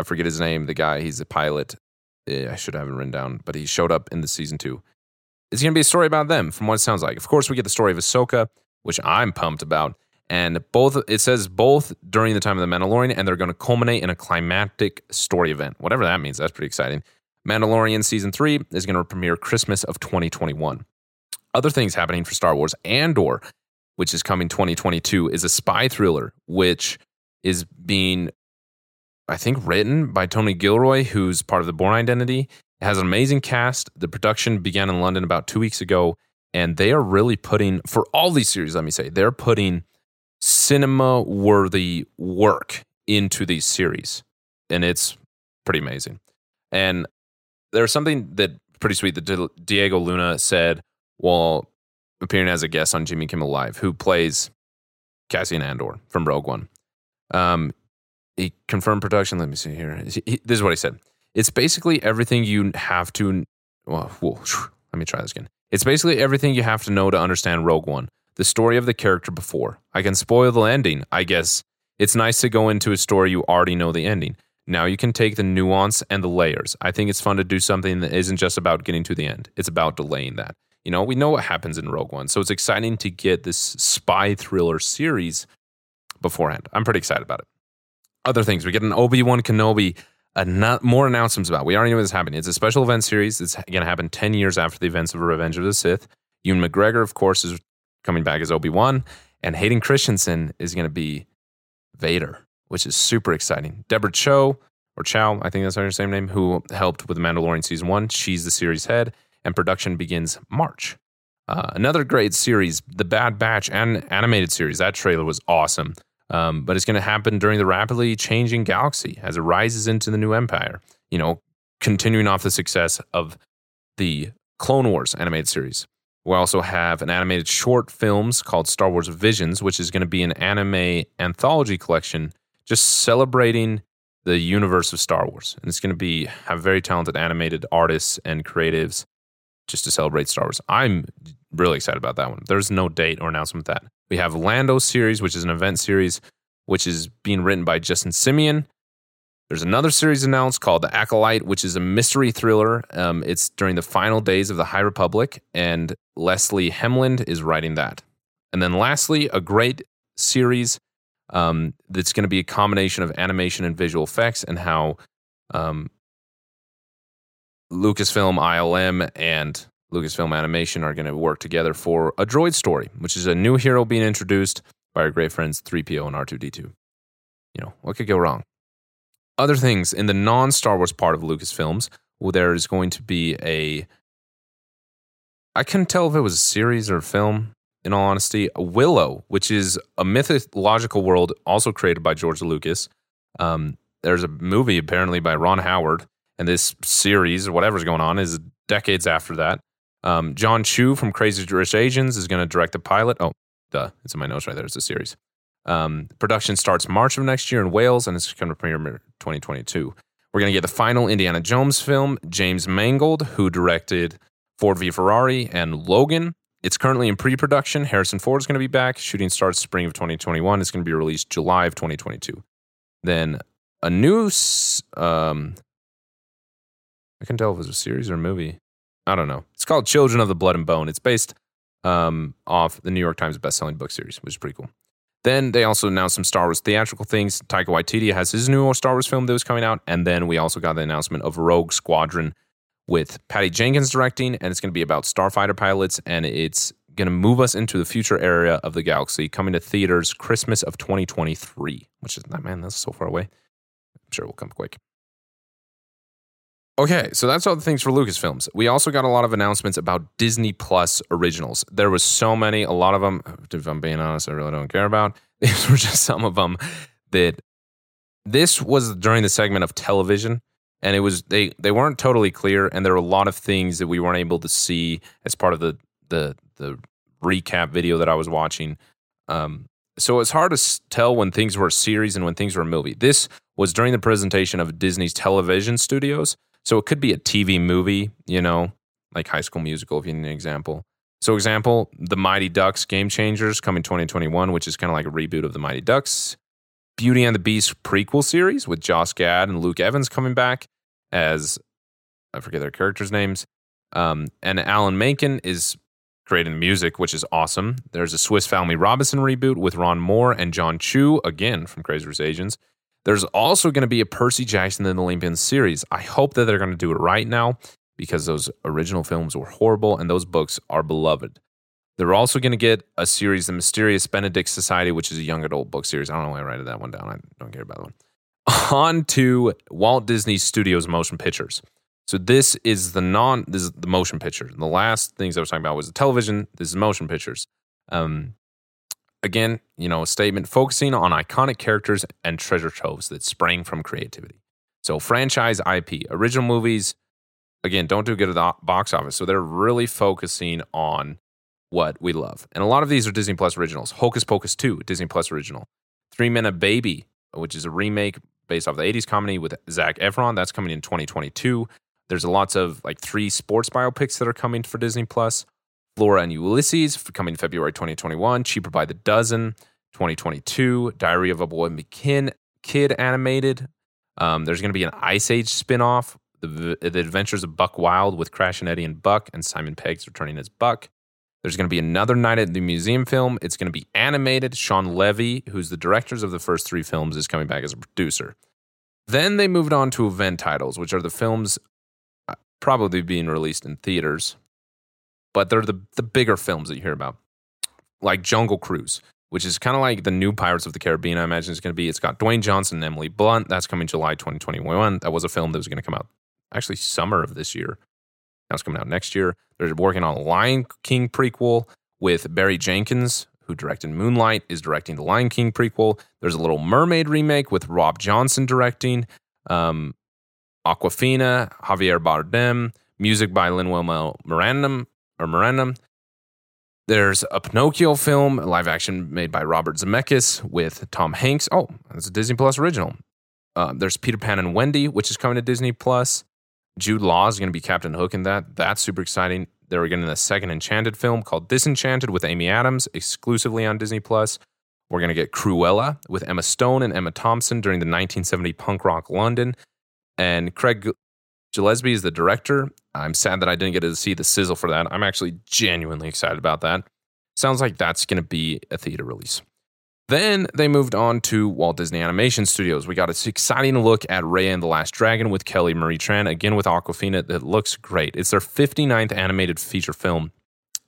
I forget his name. The guy, he's a pilot. Eh, I should have it written down, but he showed up in the season two. It's going to be a story about them, from what it sounds like. Of course, we get the story of Ahsoka, which I'm pumped about. And both, it says both during the time of the Mandalorian, and they're going to culminate in a climactic story event. Whatever that means, that's pretty exciting. Mandalorian season three is going to premiere Christmas of 2021. Other things happening for Star Wars Andor, which is coming 2022, is a spy thriller, which is being I think, written by Tony Gilroy, who's part of the Bourne Identity. It has an amazing cast. The production began in London about two weeks ago, and they are really putting, for all these series, let me say, they're putting cinema worthy work into these series. And it's pretty amazing. And there's something that pretty sweet that Diego Luna said while appearing as a guest on Jimmy Kimmel Live, who plays Cassian Andor from Rogue One. Um, he confirmed production. Let me see here. He, this is what he said. It's basically everything you have to. Well, whoa, let me try this again. It's basically everything you have to know to understand Rogue One, the story of the character before. I can spoil the ending, I guess. It's nice to go into a story you already know the ending. Now you can take the nuance and the layers. I think it's fun to do something that isn't just about getting to the end, it's about delaying that. You know, we know what happens in Rogue One, so it's exciting to get this spy thriller series beforehand. I'm pretty excited about it other things. We get an Obi Wan Kenobi, not, more announcements about. We already know this happening. It's a special event series. It's going to happen 10 years after the events of Revenge of the Sith. Ewan McGregor, of course, is coming back as Obi Wan, and Hayden Christensen is going to be Vader, which is super exciting. Deborah Cho, or Chow, I think that's her same name, who helped with The Mandalorian season one. She's the series head, and production begins March. Uh, another great series, The Bad Batch, and animated series. That trailer was awesome. Um, but it's going to happen during the rapidly changing galaxy as it rises into the new empire. You know, continuing off the success of the Clone Wars animated series. We also have an animated short films called Star Wars Visions, which is going to be an anime anthology collection just celebrating the universe of Star Wars. And it's going to be have very talented animated artists and creatives just to celebrate Star Wars. I'm really excited about that one. There's no date or announcement that. We have Lando series, which is an event series, which is being written by Justin Simien. There's another series announced called The Acolyte, which is a mystery thriller. Um, it's during the final days of the High Republic, and Leslye Headland is writing that. And then lastly, a great series um, that's going to be a combination of animation and visual effects, and how um, Lucasfilm, ILM, and Lucasfilm Animation are going to work together for a droid story, which is a new hero being introduced by our great friends 3PO and R2D2. You know, what could go wrong? Other things in the non Star Wars part of Lucasfilms, well, there is going to be a. I couldn't tell if it was a series or a film. in all honesty. Willow, which is a mythological world also created by George Lucas. Um, there's a movie apparently by Ron Howard, and this series or whatever's going on is decades after that. Um, Jon Chu from Crazy Rich Asians is going to direct the pilot. Oh, duh, it's in my notes right there. It's a series. Um, production starts March of next year in Wales, and it's going to premiere 2022. We're going to get the final Indiana Jones film. James Mangold, who directed Ford v Ferrari and Logan. It's currently in pre-production. Harrison Ford is going to be back. Shooting starts spring of 2021. It's going to be released July of 2022. Then a new, um, I can tell if it's a series or a movie. I don't know. It's called Children of the Blood and Bone. It's based um, off the New York Times best-selling book series, which is pretty cool. Then they also announced some Star Wars theatrical things. Taika Waititi has his new Star Wars film that was coming out, and then we also got the announcement of Rogue Squadron with Patty Jenkins directing, and it's going to be about starfighter pilots, and it's going to move us into the future area of the galaxy, coming to theaters Christmas of 2023, which is, man, that's so far away. I'm sure it will come quick. Okay, so that's all the things for Lucasfilms. We also got a lot of announcements about Disney Plus originals. There was so many, a lot of them, if I'm being honest, I really don't care about. (laughs) These were just some of them that this was during the segment of television and it was they they weren't totally clear and there were a lot of things that we weren't able to see as part of the the the recap video that I was watching. Um, so it's hard to tell when things were a series and when things were a movie. This was during the presentation of Disney's television studios. So it could be a TV movie, you know, like High School Musical, if you need an example. So, example, The Mighty Ducks Game Changers coming 2021, which is kind of like a reboot of The Mighty Ducks. Beauty and the Beast prequel series with Josh Gad and Luke Evans coming back as I forget their characters' names. Um, and Alan Menken is creating the music, which is awesome. There's a Swiss Family Robinson reboot with Ron Moore and Jon Chu, again from Crazy Rich Asians. There's also going to be a Percy Jackson and the Olympians series. I hope that they're going to do it right now because those original films were horrible and those books are beloved. They're also going to get a series, The Mysterious Benedict Society, which is a young adult book series. I don't know why I wrote that one down. I don't care about that one. (laughs) On to Walt Disney Studios motion pictures. So this is the non this is the motion picture. The last things I was talking about was the television. This is motion pictures. Um, again, you know, a statement focusing on iconic characters and treasure troves that sprang from creativity. So, franchise IP, original movies, again, don't do good at the box office. So, they're really focusing on what we love. And a lot of these are Disney Plus originals. Hocus Pocus 2, Disney Plus original. Three Men a Baby, which is a remake based off the 80s comedy with Zac Efron. That's coming in 2022. There's a lots of like three sports biopics that are coming for Disney Plus. Flora and Ulysses coming February 2021, Cheaper by the Dozen 2022, Diary of a Boy McKin Kid animated. Um, there's going to be an Ice Age spinoff, the, the Adventures of Buck Wild with Crash and Eddie and Buck, and Simon Pegg's returning as Buck. There's going to be another night at the museum film. It's going to be animated. Shawn Levy, who's the directors of the first three films, is coming back as a producer. Then they moved on to event titles, which are the films uh, probably being released in theaters but they're the, the bigger films that you hear about, like Jungle Cruise, which is kind of like the new Pirates of the Caribbean. I imagine it's going to be. It's got Dwayne Johnson and Emily Blunt. That's coming July 2021. That was a film that was going to come out actually summer of this year. Now it's coming out next year. They're working on a Lion King prequel with Barry Jenkins, who directed Moonlight, is directing the Lion King prequel. There's a Little Mermaid remake with Rob Johnson directing. Um, Awkwafina, Javier Bardem, music by Lin-Manuel Miranda, or Miranda. There's a Pinocchio film, live action made by Robert Zemeckis with Tom Hanks. Oh, that's a Disney Plus original. Uh, there's Peter Pan and Wendy, which is coming to Disney Plus. Jude Law is going to be Captain Hook in that. That's super exciting. They're getting a second Enchanted film called Disenchanted with Amy Adams, exclusively on Disney Plus. We're going to get Cruella with Emma Stone and Emma Thompson during the 1970 punk rock London. And Craig Gillespie is the director. I'm sad that I didn't get to see the sizzle for that. I'm actually genuinely excited about that. Sounds like that's going to be a theater release. Then they moved on to Walt Disney Animation Studios. We got an exciting look at Raya and the Last Dragon with Kelly Marie Tran, again with Awkwafina. That looks great. It's their 59th animated feature film.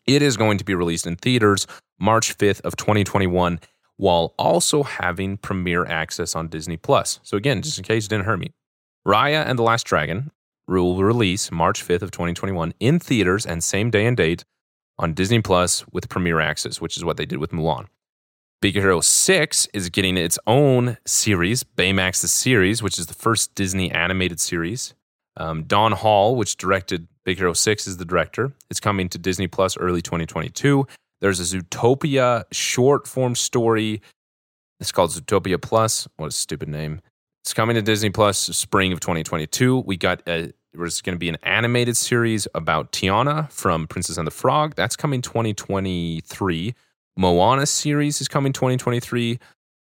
It is going to be released in theaters March 5th of 2021 while also having premiere access on Disney Plus. So again, just in case you didn't hear me. Raya and the Last Dragon will release March 5th of 2021 in theaters and same day and date on Disney Plus with premiere Access, which is what they did with Mulan. Big Hero 6 is getting its own series, Baymax the series, which is the first Disney animated series. Um, Don Hall, which directed Big Hero 6, is the director. It's coming to Disney Plus early 2022. There's a Zootopia short form story. It's called Zootopia Plus. What a stupid name. It's coming to Disney Plus spring of 2022. We got a there's going to be an animated series about Tiana from Princess and the Frog. That's coming 2023. Moana series is coming 2023.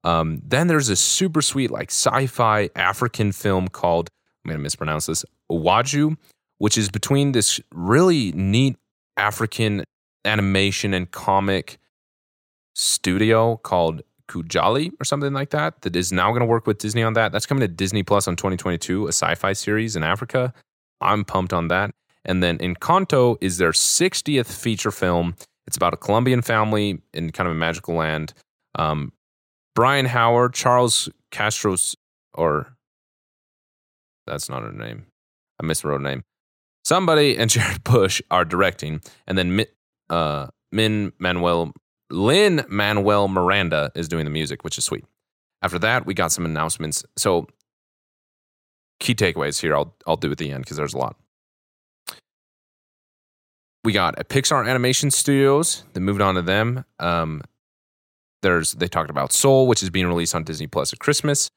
Um, then there's a super sweet like sci-fi African film called I'm going to mispronounce this Waju, which is between this really neat African animation and comic studio called Kujali or something like that that is now going to work with Disney on that. That's coming to Disney Plus on 2022, a sci-fi series in Africa. I'm pumped on that. And then Encanto is their 60th feature film. It's about a Colombian family in kind of a magical land. Um, Brian Howard, Charles Castros, or that's not her name. I miswrote her name. Somebody and (laughs) Jared Bush are directing, and then uh, Min Manuel Lin Manuel Miranda is doing the music, which is sweet. After that, we got some announcements. So, key takeaways here. I'll I'll do at the end because there's a lot. We got a Pixar Animation Studios that moved on to them. Um, there's they talked about Soul, which is being released on Disney Plus at Christmas.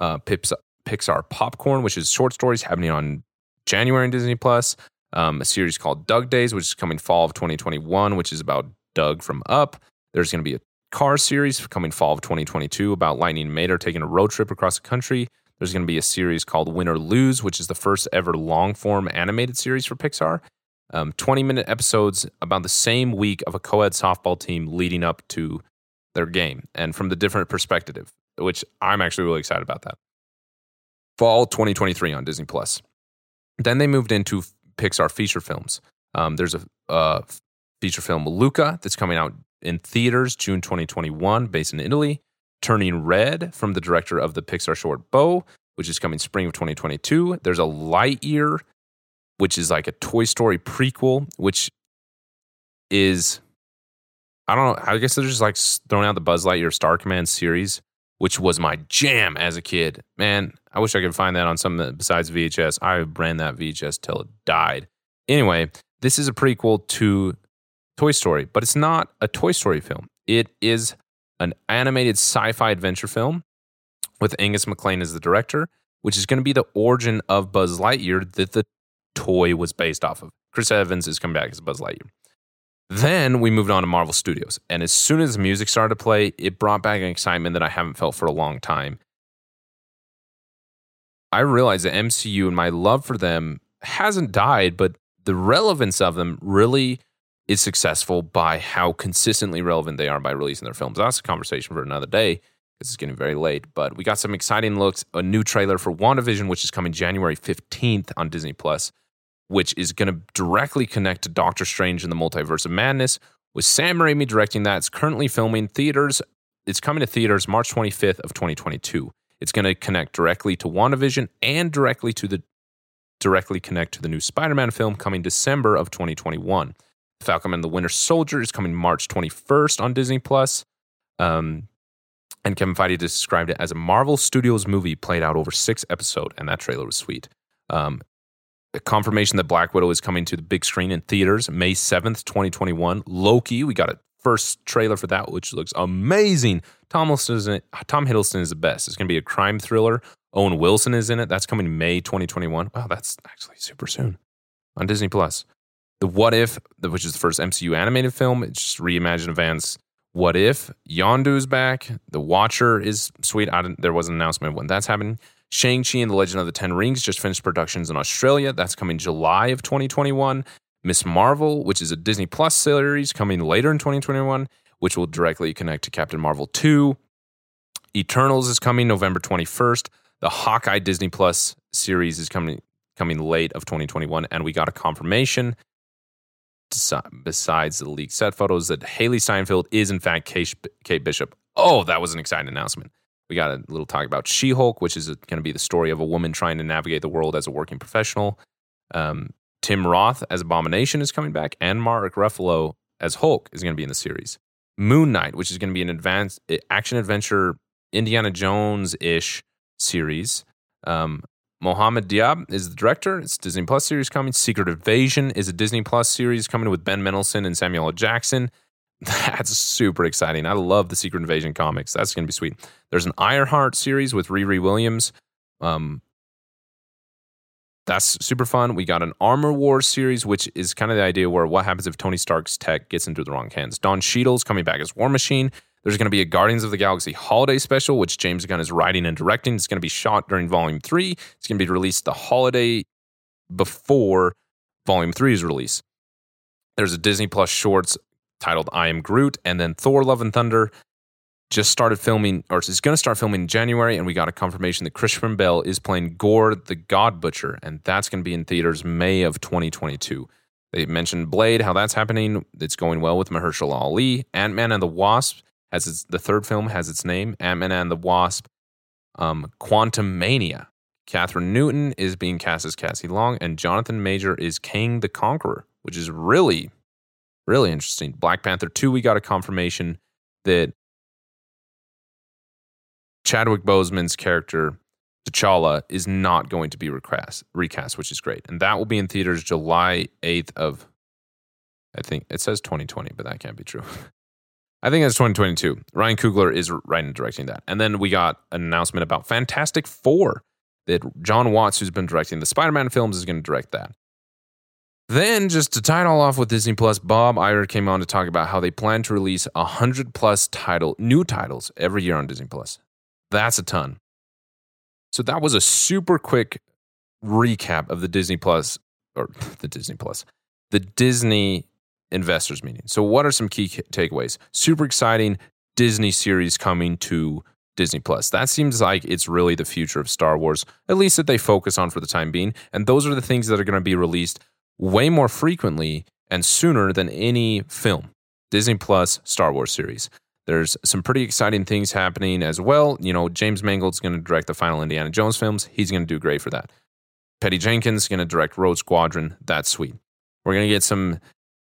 Uh, Pips, Pixar Popcorn, which is short stories happening on January in Disney Plus. Um, a series called Dug Days, which is coming fall of 2021, which is about Doug from Up. There's going to be a car series coming fall of 2022 about Lightning Mater taking a road trip across the country. There's going to be a series called Win or Lose, which is the first ever long form animated series for Pixar. Um, 20 minute episodes about the same week of a co ed softball team leading up to their game and from the different perspective, which I'm actually really excited about that. Fall 2023 on Disney Plus. Then they moved into Pixar feature films. Um, there's a feature film Luca that's coming out in theaters June 2021, based in Italy. Turning Red from the director of the Pixar short Bao, which is coming spring of 2022. There's a Lightyear, which is like a Toy Story prequel, which is I don't know. I guess they're just like throwing out the Buzz Lightyear Star Command series, which was my jam as a kid. Man, I wish I could find that on something besides VHS. I ran that VHS till it died. Anyway, this is a prequel to Toy Story, but it's not a Toy Story film. It is an animated sci fi adventure film with Angus MacLane as the director, which is going to be the origin of Buzz Lightyear that the toy was based off of. Chris Evans is coming back as Buzz Lightyear. Then we moved on to Marvel Studios. And as soon as the music started to play, it brought back an excitement that I haven't felt for a long time. I realized that MCU and my love for them hasn't died, but the relevance of them really is successful by how consistently relevant they are by releasing their films. That's a conversation for another day because it's getting very late. But we got some exciting looks, a new trailer for WandaVision, which is coming January 15th on Disney Plus, which is going to directly connect to Doctor Strange in the Multiverse of Madness. With Sam Raimi directing that, it's currently filming theaters. It's coming to theaters March 25th of 2022. It's going to connect directly to WandaVision and directly to the directly connect to the new Spider-Man film coming December of 2021. Falcon and the Winter Soldier is coming March 21st on Disney Plus. Um, and Kevin Feige described it as a Marvel Studios movie played out over six episodes, and that trailer was sweet. Um, confirmation that Black Widow is coming to the big screen in theaters May 7th, 2021. Loki, we got a first trailer for that, which looks amazing. Tom Hiddleston Tom Hiddleston is the best. It's going to be a crime thriller. Owen Wilson is in it. That's coming May 2021. Wow, that's actually super soon on Disney Plus. The What If, which is the first MCU animated film, it's just reimagined events. What If, Yondu is back. The Watcher is sweet. I didn't, there was an announcement when that's happening. Shang-Chi and the Legend of the Ten Rings just finished productions in Australia. That's coming July of 2021. Miss Marvel, which is a Disney Plus series coming later in 2021, which will directly connect to Captain Marvel 2. Eternals is coming November 21st. The Hawkeye Disney Plus series is coming coming late of 2021, and we got a confirmation besides the leaked set photos that Hailee Steinfeld is in fact Kate Bishop. Oh, that was an exciting announcement. We got a little talk about She Hulk, which is going to be the story of a woman trying to navigate the world as a working professional. Um, Tim Roth as Abomination is coming back, and Mark Ruffalo as Hulk is going to be in the series. Moon Knight, which is going to be an advanced action adventure Indiana Jones ish series. Um, Mohamed Diab is the director. It's Disney Plus series coming. Secret Invasion is a Disney Plus series coming with Ben Mendelsohn and Samuel L. Jackson. (laughs) That's super exciting. I love the Secret Invasion comics. That's going to be sweet. There's an Ironheart series with Riri Williams. Um, that's super fun. We got an Armor Wars series, which is kind of the idea where what happens if Tony Stark's tech gets into the wrong hands. Don Cheadle's coming back as War Machine. There's going to be a Guardians of the Galaxy holiday special, which James Gunn is writing and directing. It's going to be shot during Volume 3. It's going to be released the holiday before Volume 3 is released. There's a Disney Plus shorts titled I Am Groot, and then Thor Love and Thunder just started filming, or is going to start filming in January, and we got a confirmation that Christian Bale is playing Gorr the God Butcher, and that's going to be in theaters May of 2022. They mentioned Blade, how that's happening. It's going well with Mahershala Ali. Ant Man and the Wasp has its, the third film has its name, Ant Man and the Wasp. Um, Quantumania. Kathryn Newton is being cast as Cassie Long, and Jonathan Major is Kang the Conqueror, which is really, really interesting. Black Panther 2, we got a confirmation that Chadwick Boseman's character T'Challa is not going to be recast, recast, which is great, and that will be in theaters July eighth of. I think it says 2020, but that can't be true. (laughs) I think it's 2022. Ryan Coogler is writing and directing that, and then we got an announcement about Fantastic Four that Jon Watts, who's been directing the Spider-Man films, is going to direct that. Then, just to tie it all off with Disney Plus, Bob Iger came on to talk about how they plan to release 100 plus title new titles every year on Disney Plus. That's a ton. So that was a super quick recap of the Disney Plus or (laughs) the Disney Plus, the Disney investors meeting. So what are some key takeaways? Super exciting Disney series coming to Disney Plus. That seems like it's really the future of Star Wars, at least that they focus on for the time being. And those are the things that are going to be released way more frequently and sooner than any film. Disney Plus Star Wars series. There's some pretty exciting things happening as well. You know, James Mangold's going to direct the final Indiana Jones films. He's going to do great for that. Patty Jenkins going to direct Rogue Squadron. That's sweet. We're going to get some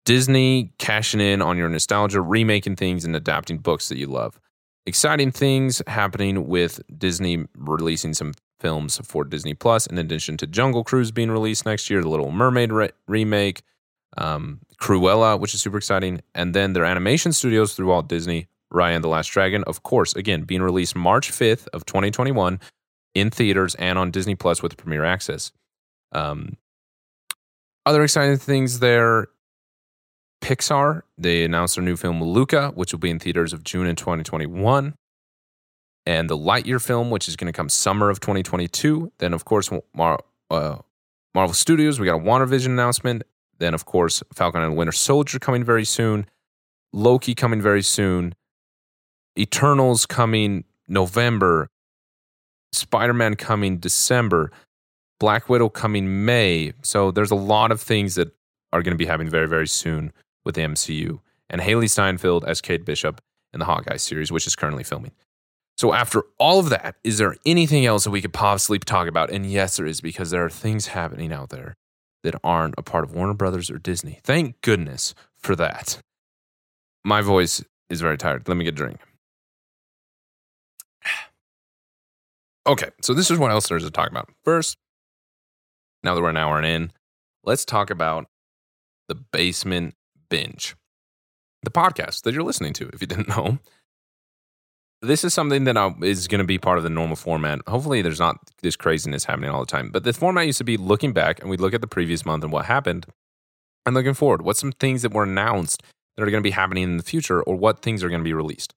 Disney cashing in on your nostalgia, remaking things and adapting books that you love. Exciting things happening with Disney releasing some films for Disney Plus, in addition to Jungle Cruise being released next year, the Little Mermaid re- remake, um, Cruella, which is super exciting, and then their animation studios through Walt Disney Ryan the Last Dragon, of course, again, being released March 5th of 2021 in theaters and on Disney Plus with premiere access. Um, other exciting things there Pixar, they announced their new film Luca, which will be in theaters of June in 2021. And the Lightyear film, which is going to come summer of 2022. Then, of course, Mar- uh, Marvel Studios, we got a WandaVision announcement. Then, of course, Falcon and Winter Soldier coming very soon. Loki coming very soon. Eternals coming November, Spider Man coming December, Black Widow coming May. So there's a lot of things that are going to be happening very, very soon with the MCU. And Hailee Steinfeld as Kate Bishop in the Hawkeye series, which is currently filming. So, after all of that, is there anything else that we could possibly talk about? And yes, there is, because there are things happening out there that aren't a part of Warner Brothers or Disney. Thank goodness for that. My voice is very tired. Let me get a drink. (sighs) Okay, so this is what else there's to talk about. First, now that we're an hour in, let's talk about the basement binge, the podcast that you're listening to. If you (laughs) didn't know, this is something that is going to be part of the normal format. Hopefully, there's not this craziness happening all the time. But the format used to be looking back and we look at the previous month and what happened, and looking forward. What's some things that were announced that are going to be happening in the future, or what things are going to be released?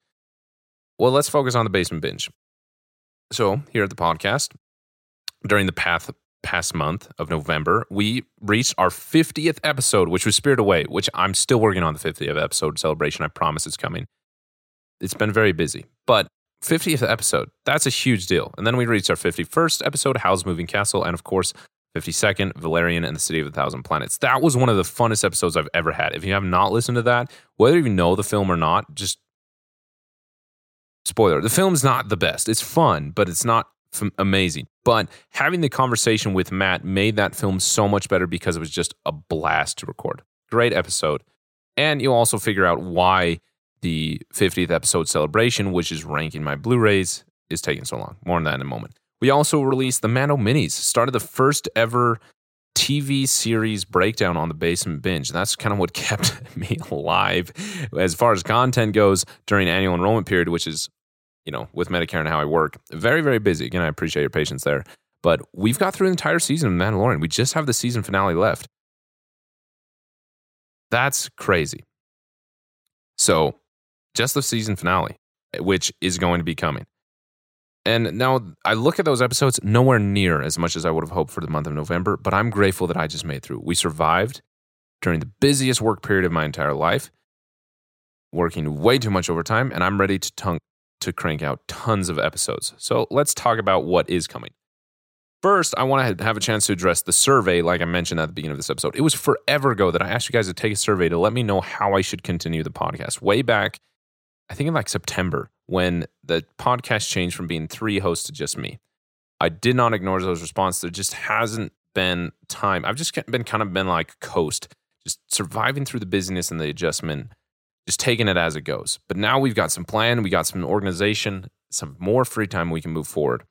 Well, let's focus on the basement binge. So, here at the podcast, during the path, past month of November, we reached our 50th episode, which was Spirit Away, which I'm still working on the 50th episode celebration. I promise it's coming. It's been very busy, but 50th episode, that's a huge deal. And then we reached our 51st episode, Howl's Moving Castle, and of course, 52nd, Valerian and the City of a Thousand Planets. That was one of the funnest episodes I've ever had. If you have not listened to that, whether you know the film or not, just spoiler the film's not the best. It's fun, but it's not amazing. But having the conversation with Matt made that film so much better because it was just a blast to record. Great episode. And you'll also figure out why the 50th episode celebration, which is ranking my Blu rays, is taking so long. More on that in a moment. We also released the Mando Minis, started the first ever TV series breakdown on the basement binge. That's kind of what (laughs) kept me alive as far as content goes during annual enrollment period, which is, you know, with Medicare and how I work, very, very busy. Again, I appreciate your patience there. But we've got through the entire season of Mandalorian. We just have the season finale left. That's crazy. So, just the season finale, which is going to be coming. And now I look at those episodes nowhere near as much as I would have hoped for the month of November, but I'm grateful that I just made through. We survived during the busiest work period of my entire life, working way too much overtime, and I'm ready to, tongue, to crank out tons of episodes. So let's talk about what is coming. First, I want to have a chance to address the survey, like I mentioned at the beginning of this episode. It was forever ago that I asked you guys to take a survey to let me know how I should continue the podcast. Way back, I think in like September, when the podcast changed from being three hosts to just me. I did not ignore those responses. There just hasn't been time. I've just been kind of been like coast, just surviving through the busyness and the adjustment, just taking it as it goes. But now we've got some plan, we got some organization, some more free time we can move forward.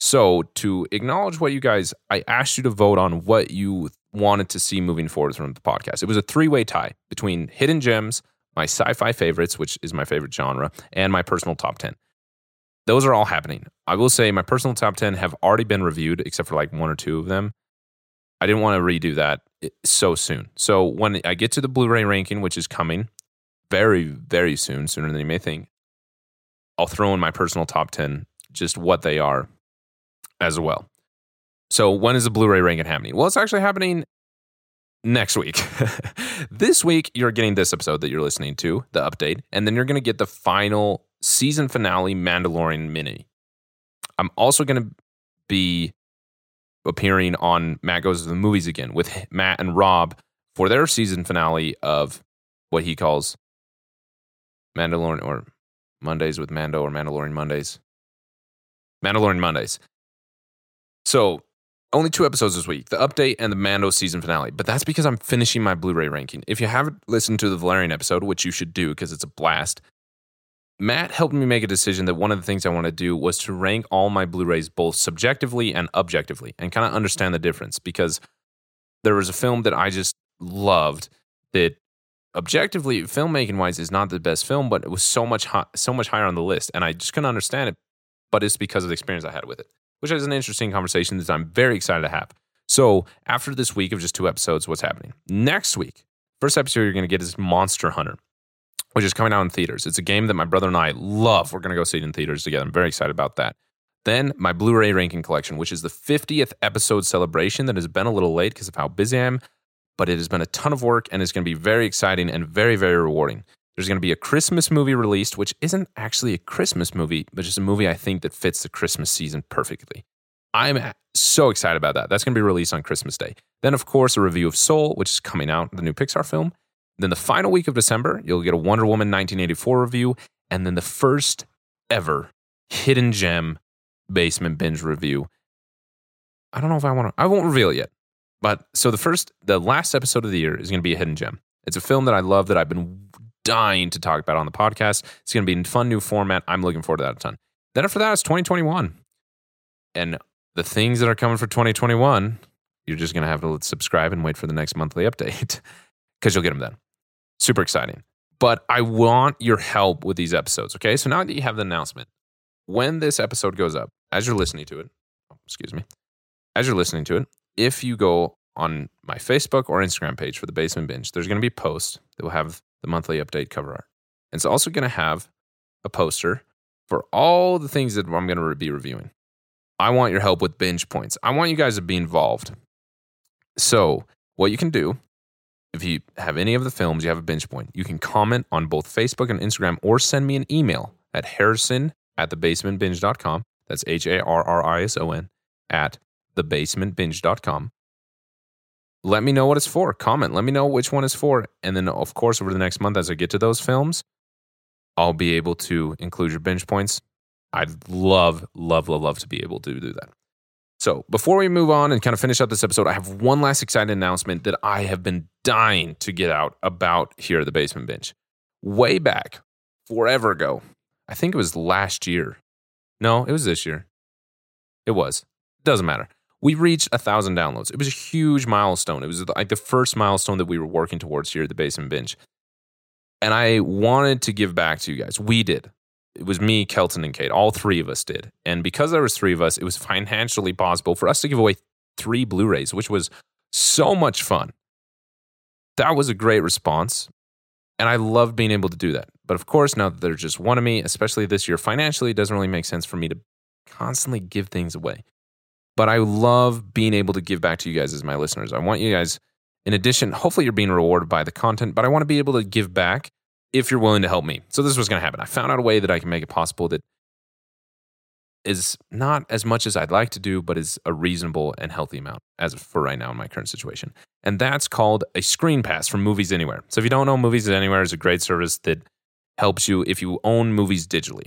So, to acknowledge what you guys, I asked you to vote on what you wanted to see moving forward from the podcast. It was a three way tie between hidden gems, my sci fi favorites, which is my favorite genre, and my personal top 10. Those are all happening. I will say my personal top 10 have already been reviewed, except for like one or two of them. I didn't want to redo that eh, so soon. So, when I get to the Blu ray ranking, which is coming very, very soon, sooner than you may think, I'll throw in my personal top 10, just what they are as well. So when is the Blu-ray ranking happening? Well, it's actually happening next week. (laughs) this week you're getting this episode that you're listening to, the update, and then you're going to get the final season finale Mandalorian mini. I'm also going to be appearing on Matt Goes to the Movies again with Matt and Rob for their season finale of what he calls Mandalorian or Mondays with Mando or Mandalorian Mondays. Mandalorian Mondays. So only two episodes this week the update and the Mando season finale. But that's because I'm finishing my Blu ray ranking. If you haven't listened to the Valerian episode, which you should do because it's a blast, Matt helped me make a decision that one of the things I want to do was to rank all my Blu rays both subjectively and objectively and kind of understand the difference because there was a film that I just loved that objectively filmmaking wise is not the best film but it was so much so much higher on the list and I just couldn't understand it but it's because of the experience I had with it which is an interesting conversation that I'm very excited to have. So, after this week of just two episodes, what's happening? Next week, first episode you're going to get is Monster Hunter, which is coming out in theaters. It's a game that my brother and I love. We're going to go see it in theaters together. I'm very excited about that. Then, my Blu ray ranking collection, which is the 50th episode celebration that has been a little late because of how busy I am, but it has been a ton of work and it's going to be very exciting and very, very rewarding. There's going to be a Christmas movie released, which isn't actually a Christmas movie, but just a movie I think that fits the Christmas season perfectly. I'm so excited about that. That's going to be released on Christmas Day. Then, of course, a review of Soul, which is coming out, the new Pixar film. Then, the final week of December, you'll get a Wonder Woman 1984 review. And then the first ever hidden gem basement binge review. I don't know if I want to, I won't reveal it yet. But so the first, the last episode of the year is going to be a hidden gem. It's a film that I love that I've been dying to talk about on the podcast. It's going to be in fun new format. I'm looking forward to that a ton. Then after that, it's 2021. And the things that are coming for 2021, you're just going to have to subscribe and wait for the next monthly update (laughs) because you'll get them then. Super exciting. But I want your help with these episodes. Okay. So now that you have the announcement, when this episode goes up, as you're listening to it, oh, excuse me, as you're listening to it, if you go on my Facebook or Instagram page for the Basement Binge, there's going to be a post that will have the monthly update cover art. And it's also going to have a poster for all the things that I'm going to be reviewing. I want your help with binge points. I want you guys to be involved. So, what you can do, if you have any of the films you have a binge point, you can comment on both Facebook and Instagram or send me an email at harrison at thebasementbinge.com. That's H A R R I S O N at thebasementbinge.com let me know what it's for. Comment. Let me know which one is for. And then, of course, over the next month, as I get to those films, I'll be able to include your binge points. I'd love, love, love, love to be able to do that. So, before we move on and kind of finish up this episode, I have one last exciting announcement that I have been dying to get out about here at the Basement Binge. Way back, forever ago, I think it was last year. No, it was this year. It was. Doesn't matter. We reached a thousand downloads. It was a huge milestone. It was like the first milestone that we were working towards here at the Basement Binge. And I wanted to give back to you guys. We did it was me, Kelton, and Kate. All three of us did. And because there was three of us, it was financially possible for us to give away three Blu-rays, which was so much fun. That was a great response. And I loved being able to do that. But of course, now that there's just one of me, especially this year, financially, it doesn't really make sense for me to constantly give things away. But I love being able to give back to you guys as my listeners. I want you guys, in addition, hopefully you're being rewarded by the content, but I want to be able to give back if you're willing to help me. So this was going to happen. I found out a way that I can make it possible that is not as much as I'd like to do, but is a reasonable and healthy amount as for right now in my current situation. And that's called a screen pass from Movies Anywhere. So if you don't know, Movies Anywhere is a great service that helps you if you own movies digitally.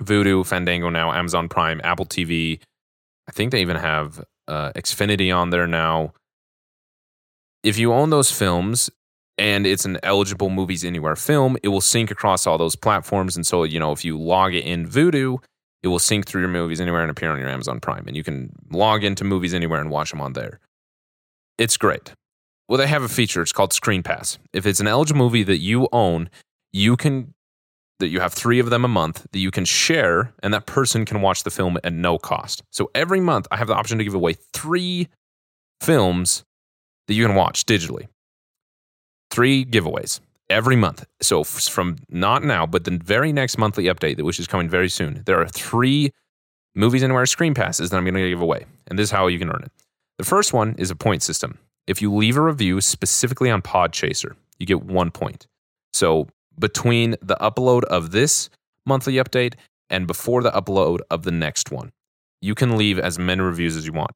Vudu, Fandango now, Amazon Prime, Apple TV. I think they even have uh, Xfinity on there now. If you own those films, and it's an eligible Movies Anywhere film, it will sync across all those platforms. And so, you know, if you log it in Vudu, it will sync through your Movies Anywhere and appear on your Amazon Prime. And you can log into Movies Anywhere and watch them on there. It's great. Well, they have a feature. It's called Screen Pass. If it's an eligible movie that you own, you can that you have three of them a month that you can share, and that person can watch the film at no cost. So every month, I have the option to give away three films that you can watch digitally three giveaways every month. So from not now, but the very next monthly update, which is coming very soon, there are three movies anywhere screen passes that I'm going to give away, and this is how you can earn it. The first one is a point system. If you leave a review specifically on Podchaser, you get one point. So between the upload of this monthly update and before the upload of the next one, you can leave as many reviews as you want.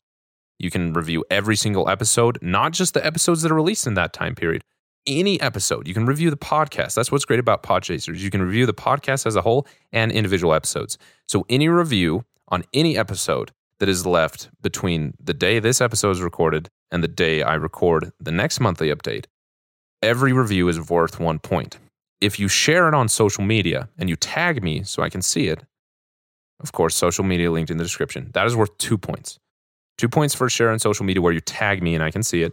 You can review every single episode, not just the episodes that are released in that time period, any episode. You can review the podcast. That's what's great about Podchasers. You can review the podcast as a whole and individual episodes. So any review on any episode that is left between the day this episode is recorded and the day I record the next monthly update, every review is worth one point. If you share it on social media and you tag me so I can see it, of course, social media linked in the description, that is worth two points. Two points for share on social media where you tag me and I can see it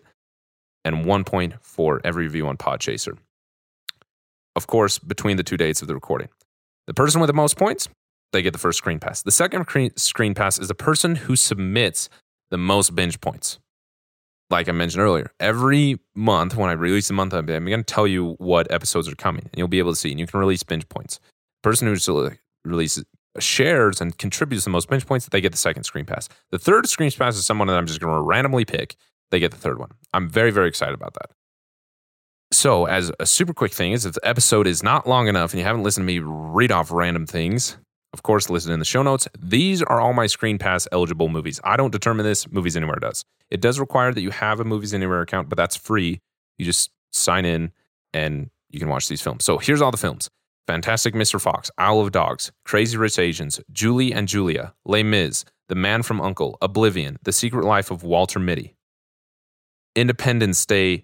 and one point for every review on Podchaser. Of course, between the two dates of the recording. The person with the most points, they get the first screen pass. The second screen pass is the person who submits the most binge points. Like I mentioned earlier, every month when I release a month I'm going to tell you what episodes are coming, and you'll be able to see. And you can release binge points. The person who releases shares and contributes the most binge points, they get the second screen pass. The third screen pass is someone that I'm just going to randomly pick, they get the third one. I'm very, very excited about that. So, as a super quick thing is if the episode is not long enough and you haven't listened to me read off random things, of course, listen in the show notes. These are all my Screen Pass eligible movies. I don't determine this, Movies Anywhere does. It does require that you have a Movies Anywhere account, but that's free. You just sign in and you can watch these films. So, here's all the films Fantastic Mr. Fox, Isle of Dogs, Crazy Rich Asians, Julie and Julia, Les Mis, The Man from Uncle, Oblivion, The Secret Life of Walter Mitty, Independence Day,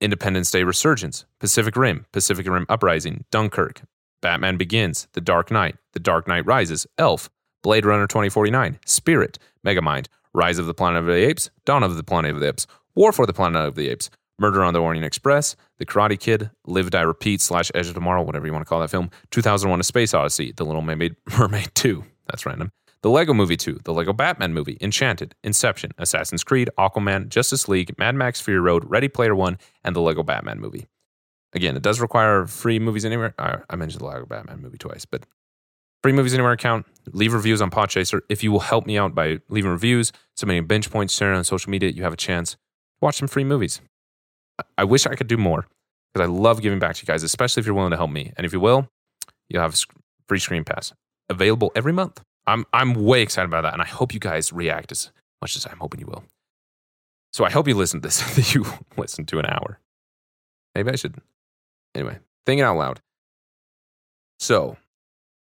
Independence Day Resurgence, Pacific Rim, Pacific Rim Uprising, Dunkirk, Batman Begins, The Dark Knight, The Dark Knight Rises, Elf, Blade Runner 2049, Spirit, Megamind, Rise of the Planet of the Apes, Dawn of the Planet of the Apes, War for the Planet of the Apes, Murder on the Orient Express, The Karate Kid, Live Die Repeat slash Edge of Tomorrow, whatever you want to call that film, 2001: A Space Odyssey, The Little Mermaid, (laughs) Mermaid 2. That's random. The Lego Movie 2, The Lego Batman Movie, Enchanted, Inception, Assassin's Creed, Aquaman, Justice League, Mad Max Fury Road, Ready Player One, and The Lego Batman Movie. Again, it does require free movies anywhere. I mentioned the Lego Batman movie twice, but free movies anywhere account. Leave reviews on Podchaser. If you will help me out by leaving reviews, submitting binge points, sharing on social media, you have a chance watch some free movies. I wish I could do more because I love giving back to you guys, especially if you're willing to help me. And if you will, you'll have a free screen pass available every month. I'm I'm way excited about that, and I hope you guys react as much as I'm hoping you will. So I hope you listen to this. (laughs) That you listen to an hour. Maybe I should. Anyway, thinking out loud. So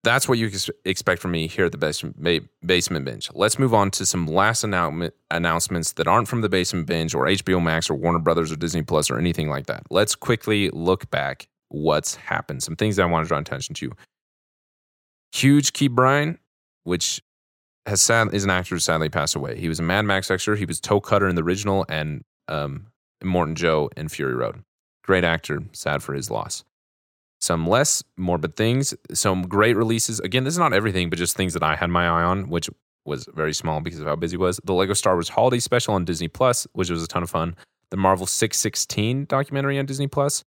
that's what you expect from me here at the basement, binge. Let's move on to some last annou- announcements that aren't from the basement binge or HBO Max or Warner Brothers or Disney Plus or anything like that. Let's quickly look back what's happened. Some things that I want to draw attention to. Hugh Keays-Byrne, which has sad is an actor who sadly passed away. He was a Mad Max actor. He was Toe Cutter in the original and um, Immortan Joe in Fury Road. Great actor. Sad for his loss some less morbid things, some great releases. Again, this is not everything, but just things that I had my eye on, which was very small because of how busy was. The Lego Star Wars Holiday Special on Disney Plus, which was a ton of fun. The Marvel 616 documentary on Disney Plus.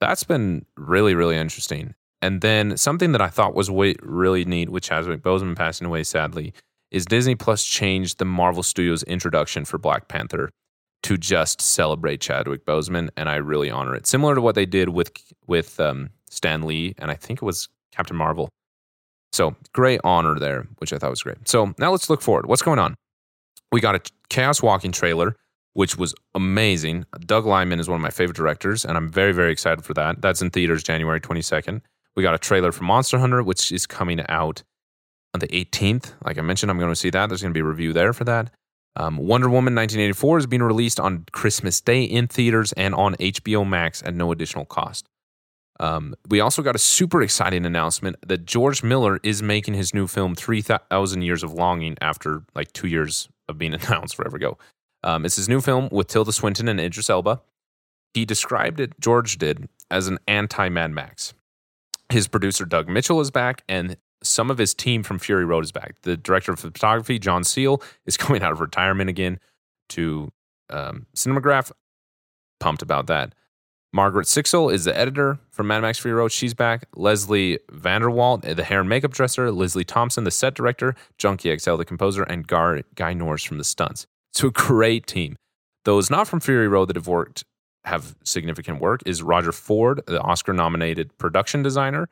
That's been really, really interesting. And then something that I thought was really neat, with Chadwick Boseman passing away sadly, is Disney Plus changed the Marvel Studios introduction for Black Panther to just celebrate Chadwick Boseman, and I really honor it. Similar to what they did with with um, Stan Lee, and I think it was Captain Marvel. So great honor there, which I thought was great. So now let's look forward. What's going on? We got a Chaos Walking trailer, which was amazing. Doug Liman is one of my favorite directors, and I'm very, very excited for that. That's in theaters January 22nd. We got a trailer for Monster Hunter, which is coming out on the 18th. Like I mentioned, I'm going to see that. There's going to be a review there for that. Um, Wonder Woman 1984 is being released on Christmas Day in theaters and on HBO Max at no additional cost. Um, we also got a super exciting announcement that George Miller is making his new film 3000 Years of Longing after like two years of being (laughs) announced forever ago. Um, it's his new film with Tilda Swinton and Idris Elba. He described it, George did, as an anti Mad Max. His producer, Doug Mitchell, is back, and some of his team from Fury Road is back. The director of photography, John Seale, is (laughs) coming out of retirement again to um. Pumped about that. Margaret Sixel is the editor from Mad Max Fury Road. She's back. Lesley Vanderwalt, the hair and makeup dresser. Leslie Thompson, the set director. Junkie XL, the composer. And Gar- Guy Norris from the stunts. It's a great team. Those not from Fury Road that have worked have significant work is Roger Ford, the Oscar nominated production designer.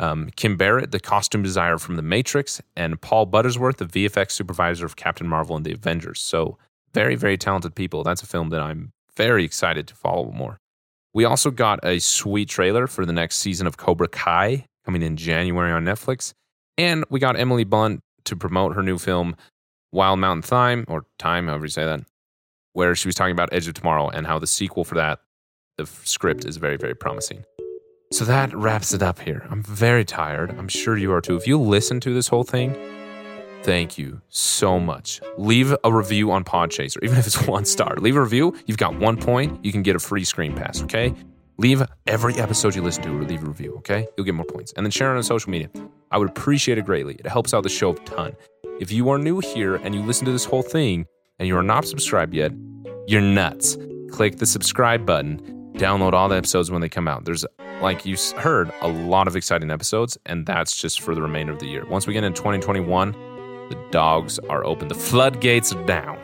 Um, Kym Barrett, the costume designer from The Matrix. And Paul Buttersworth, the VFX supervisor of Captain Marvel and the Avengers. So, very, very talented people. That's a film that I'm very excited to follow more. We also got a sweet trailer for the next season of Cobra Kai coming in January on Netflix. And we got Emily Blunt to promote her new film, Wild Mountain Thyme, or Time, however you say that, where she was talking about Edge of Tomorrow and how the sequel for that, the script is very, very promising. So that wraps it up here. I'm very tired. I'm sure you are too. If you listen to this whole thing, Thank you so much. Leave a review on Podchaser, even if it's (laughs) one star. Leave a review. You've got one point. You can get a free screen pass, okay? Leave every episode you listen to, leave a review, okay? You'll get more points. And then share it on social media. I would appreciate it greatly. It helps out the show a ton. If you are new here and you listen to this whole thing and you are not subscribed yet, you're nuts. Click the subscribe button. Download all the episodes when they come out. There's, like you heard, a lot of exciting episodes, and that's just for the remainder of the year. Once we get in 2021, the dogs are open. The floodgates are down.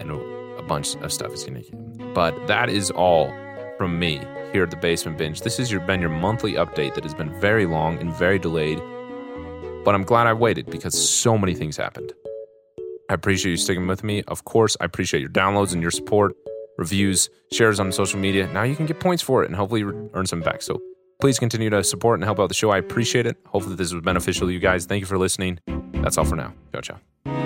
And a bunch of stuff is going to get. But that is all from me here at the Basement Binge. This has been your monthly update that has been very long and very delayed. But I'm glad I waited because so many things happened. I appreciate you sticking with me. Of course, I appreciate your downloads and your support, reviews, shares on social media. Now you can get points for it and hopefully earn some back. So please continue to support and help out the show. I appreciate it. Hopefully, this was beneficial to you guys. Thank you for listening. That's all for now. Ciao, ciao.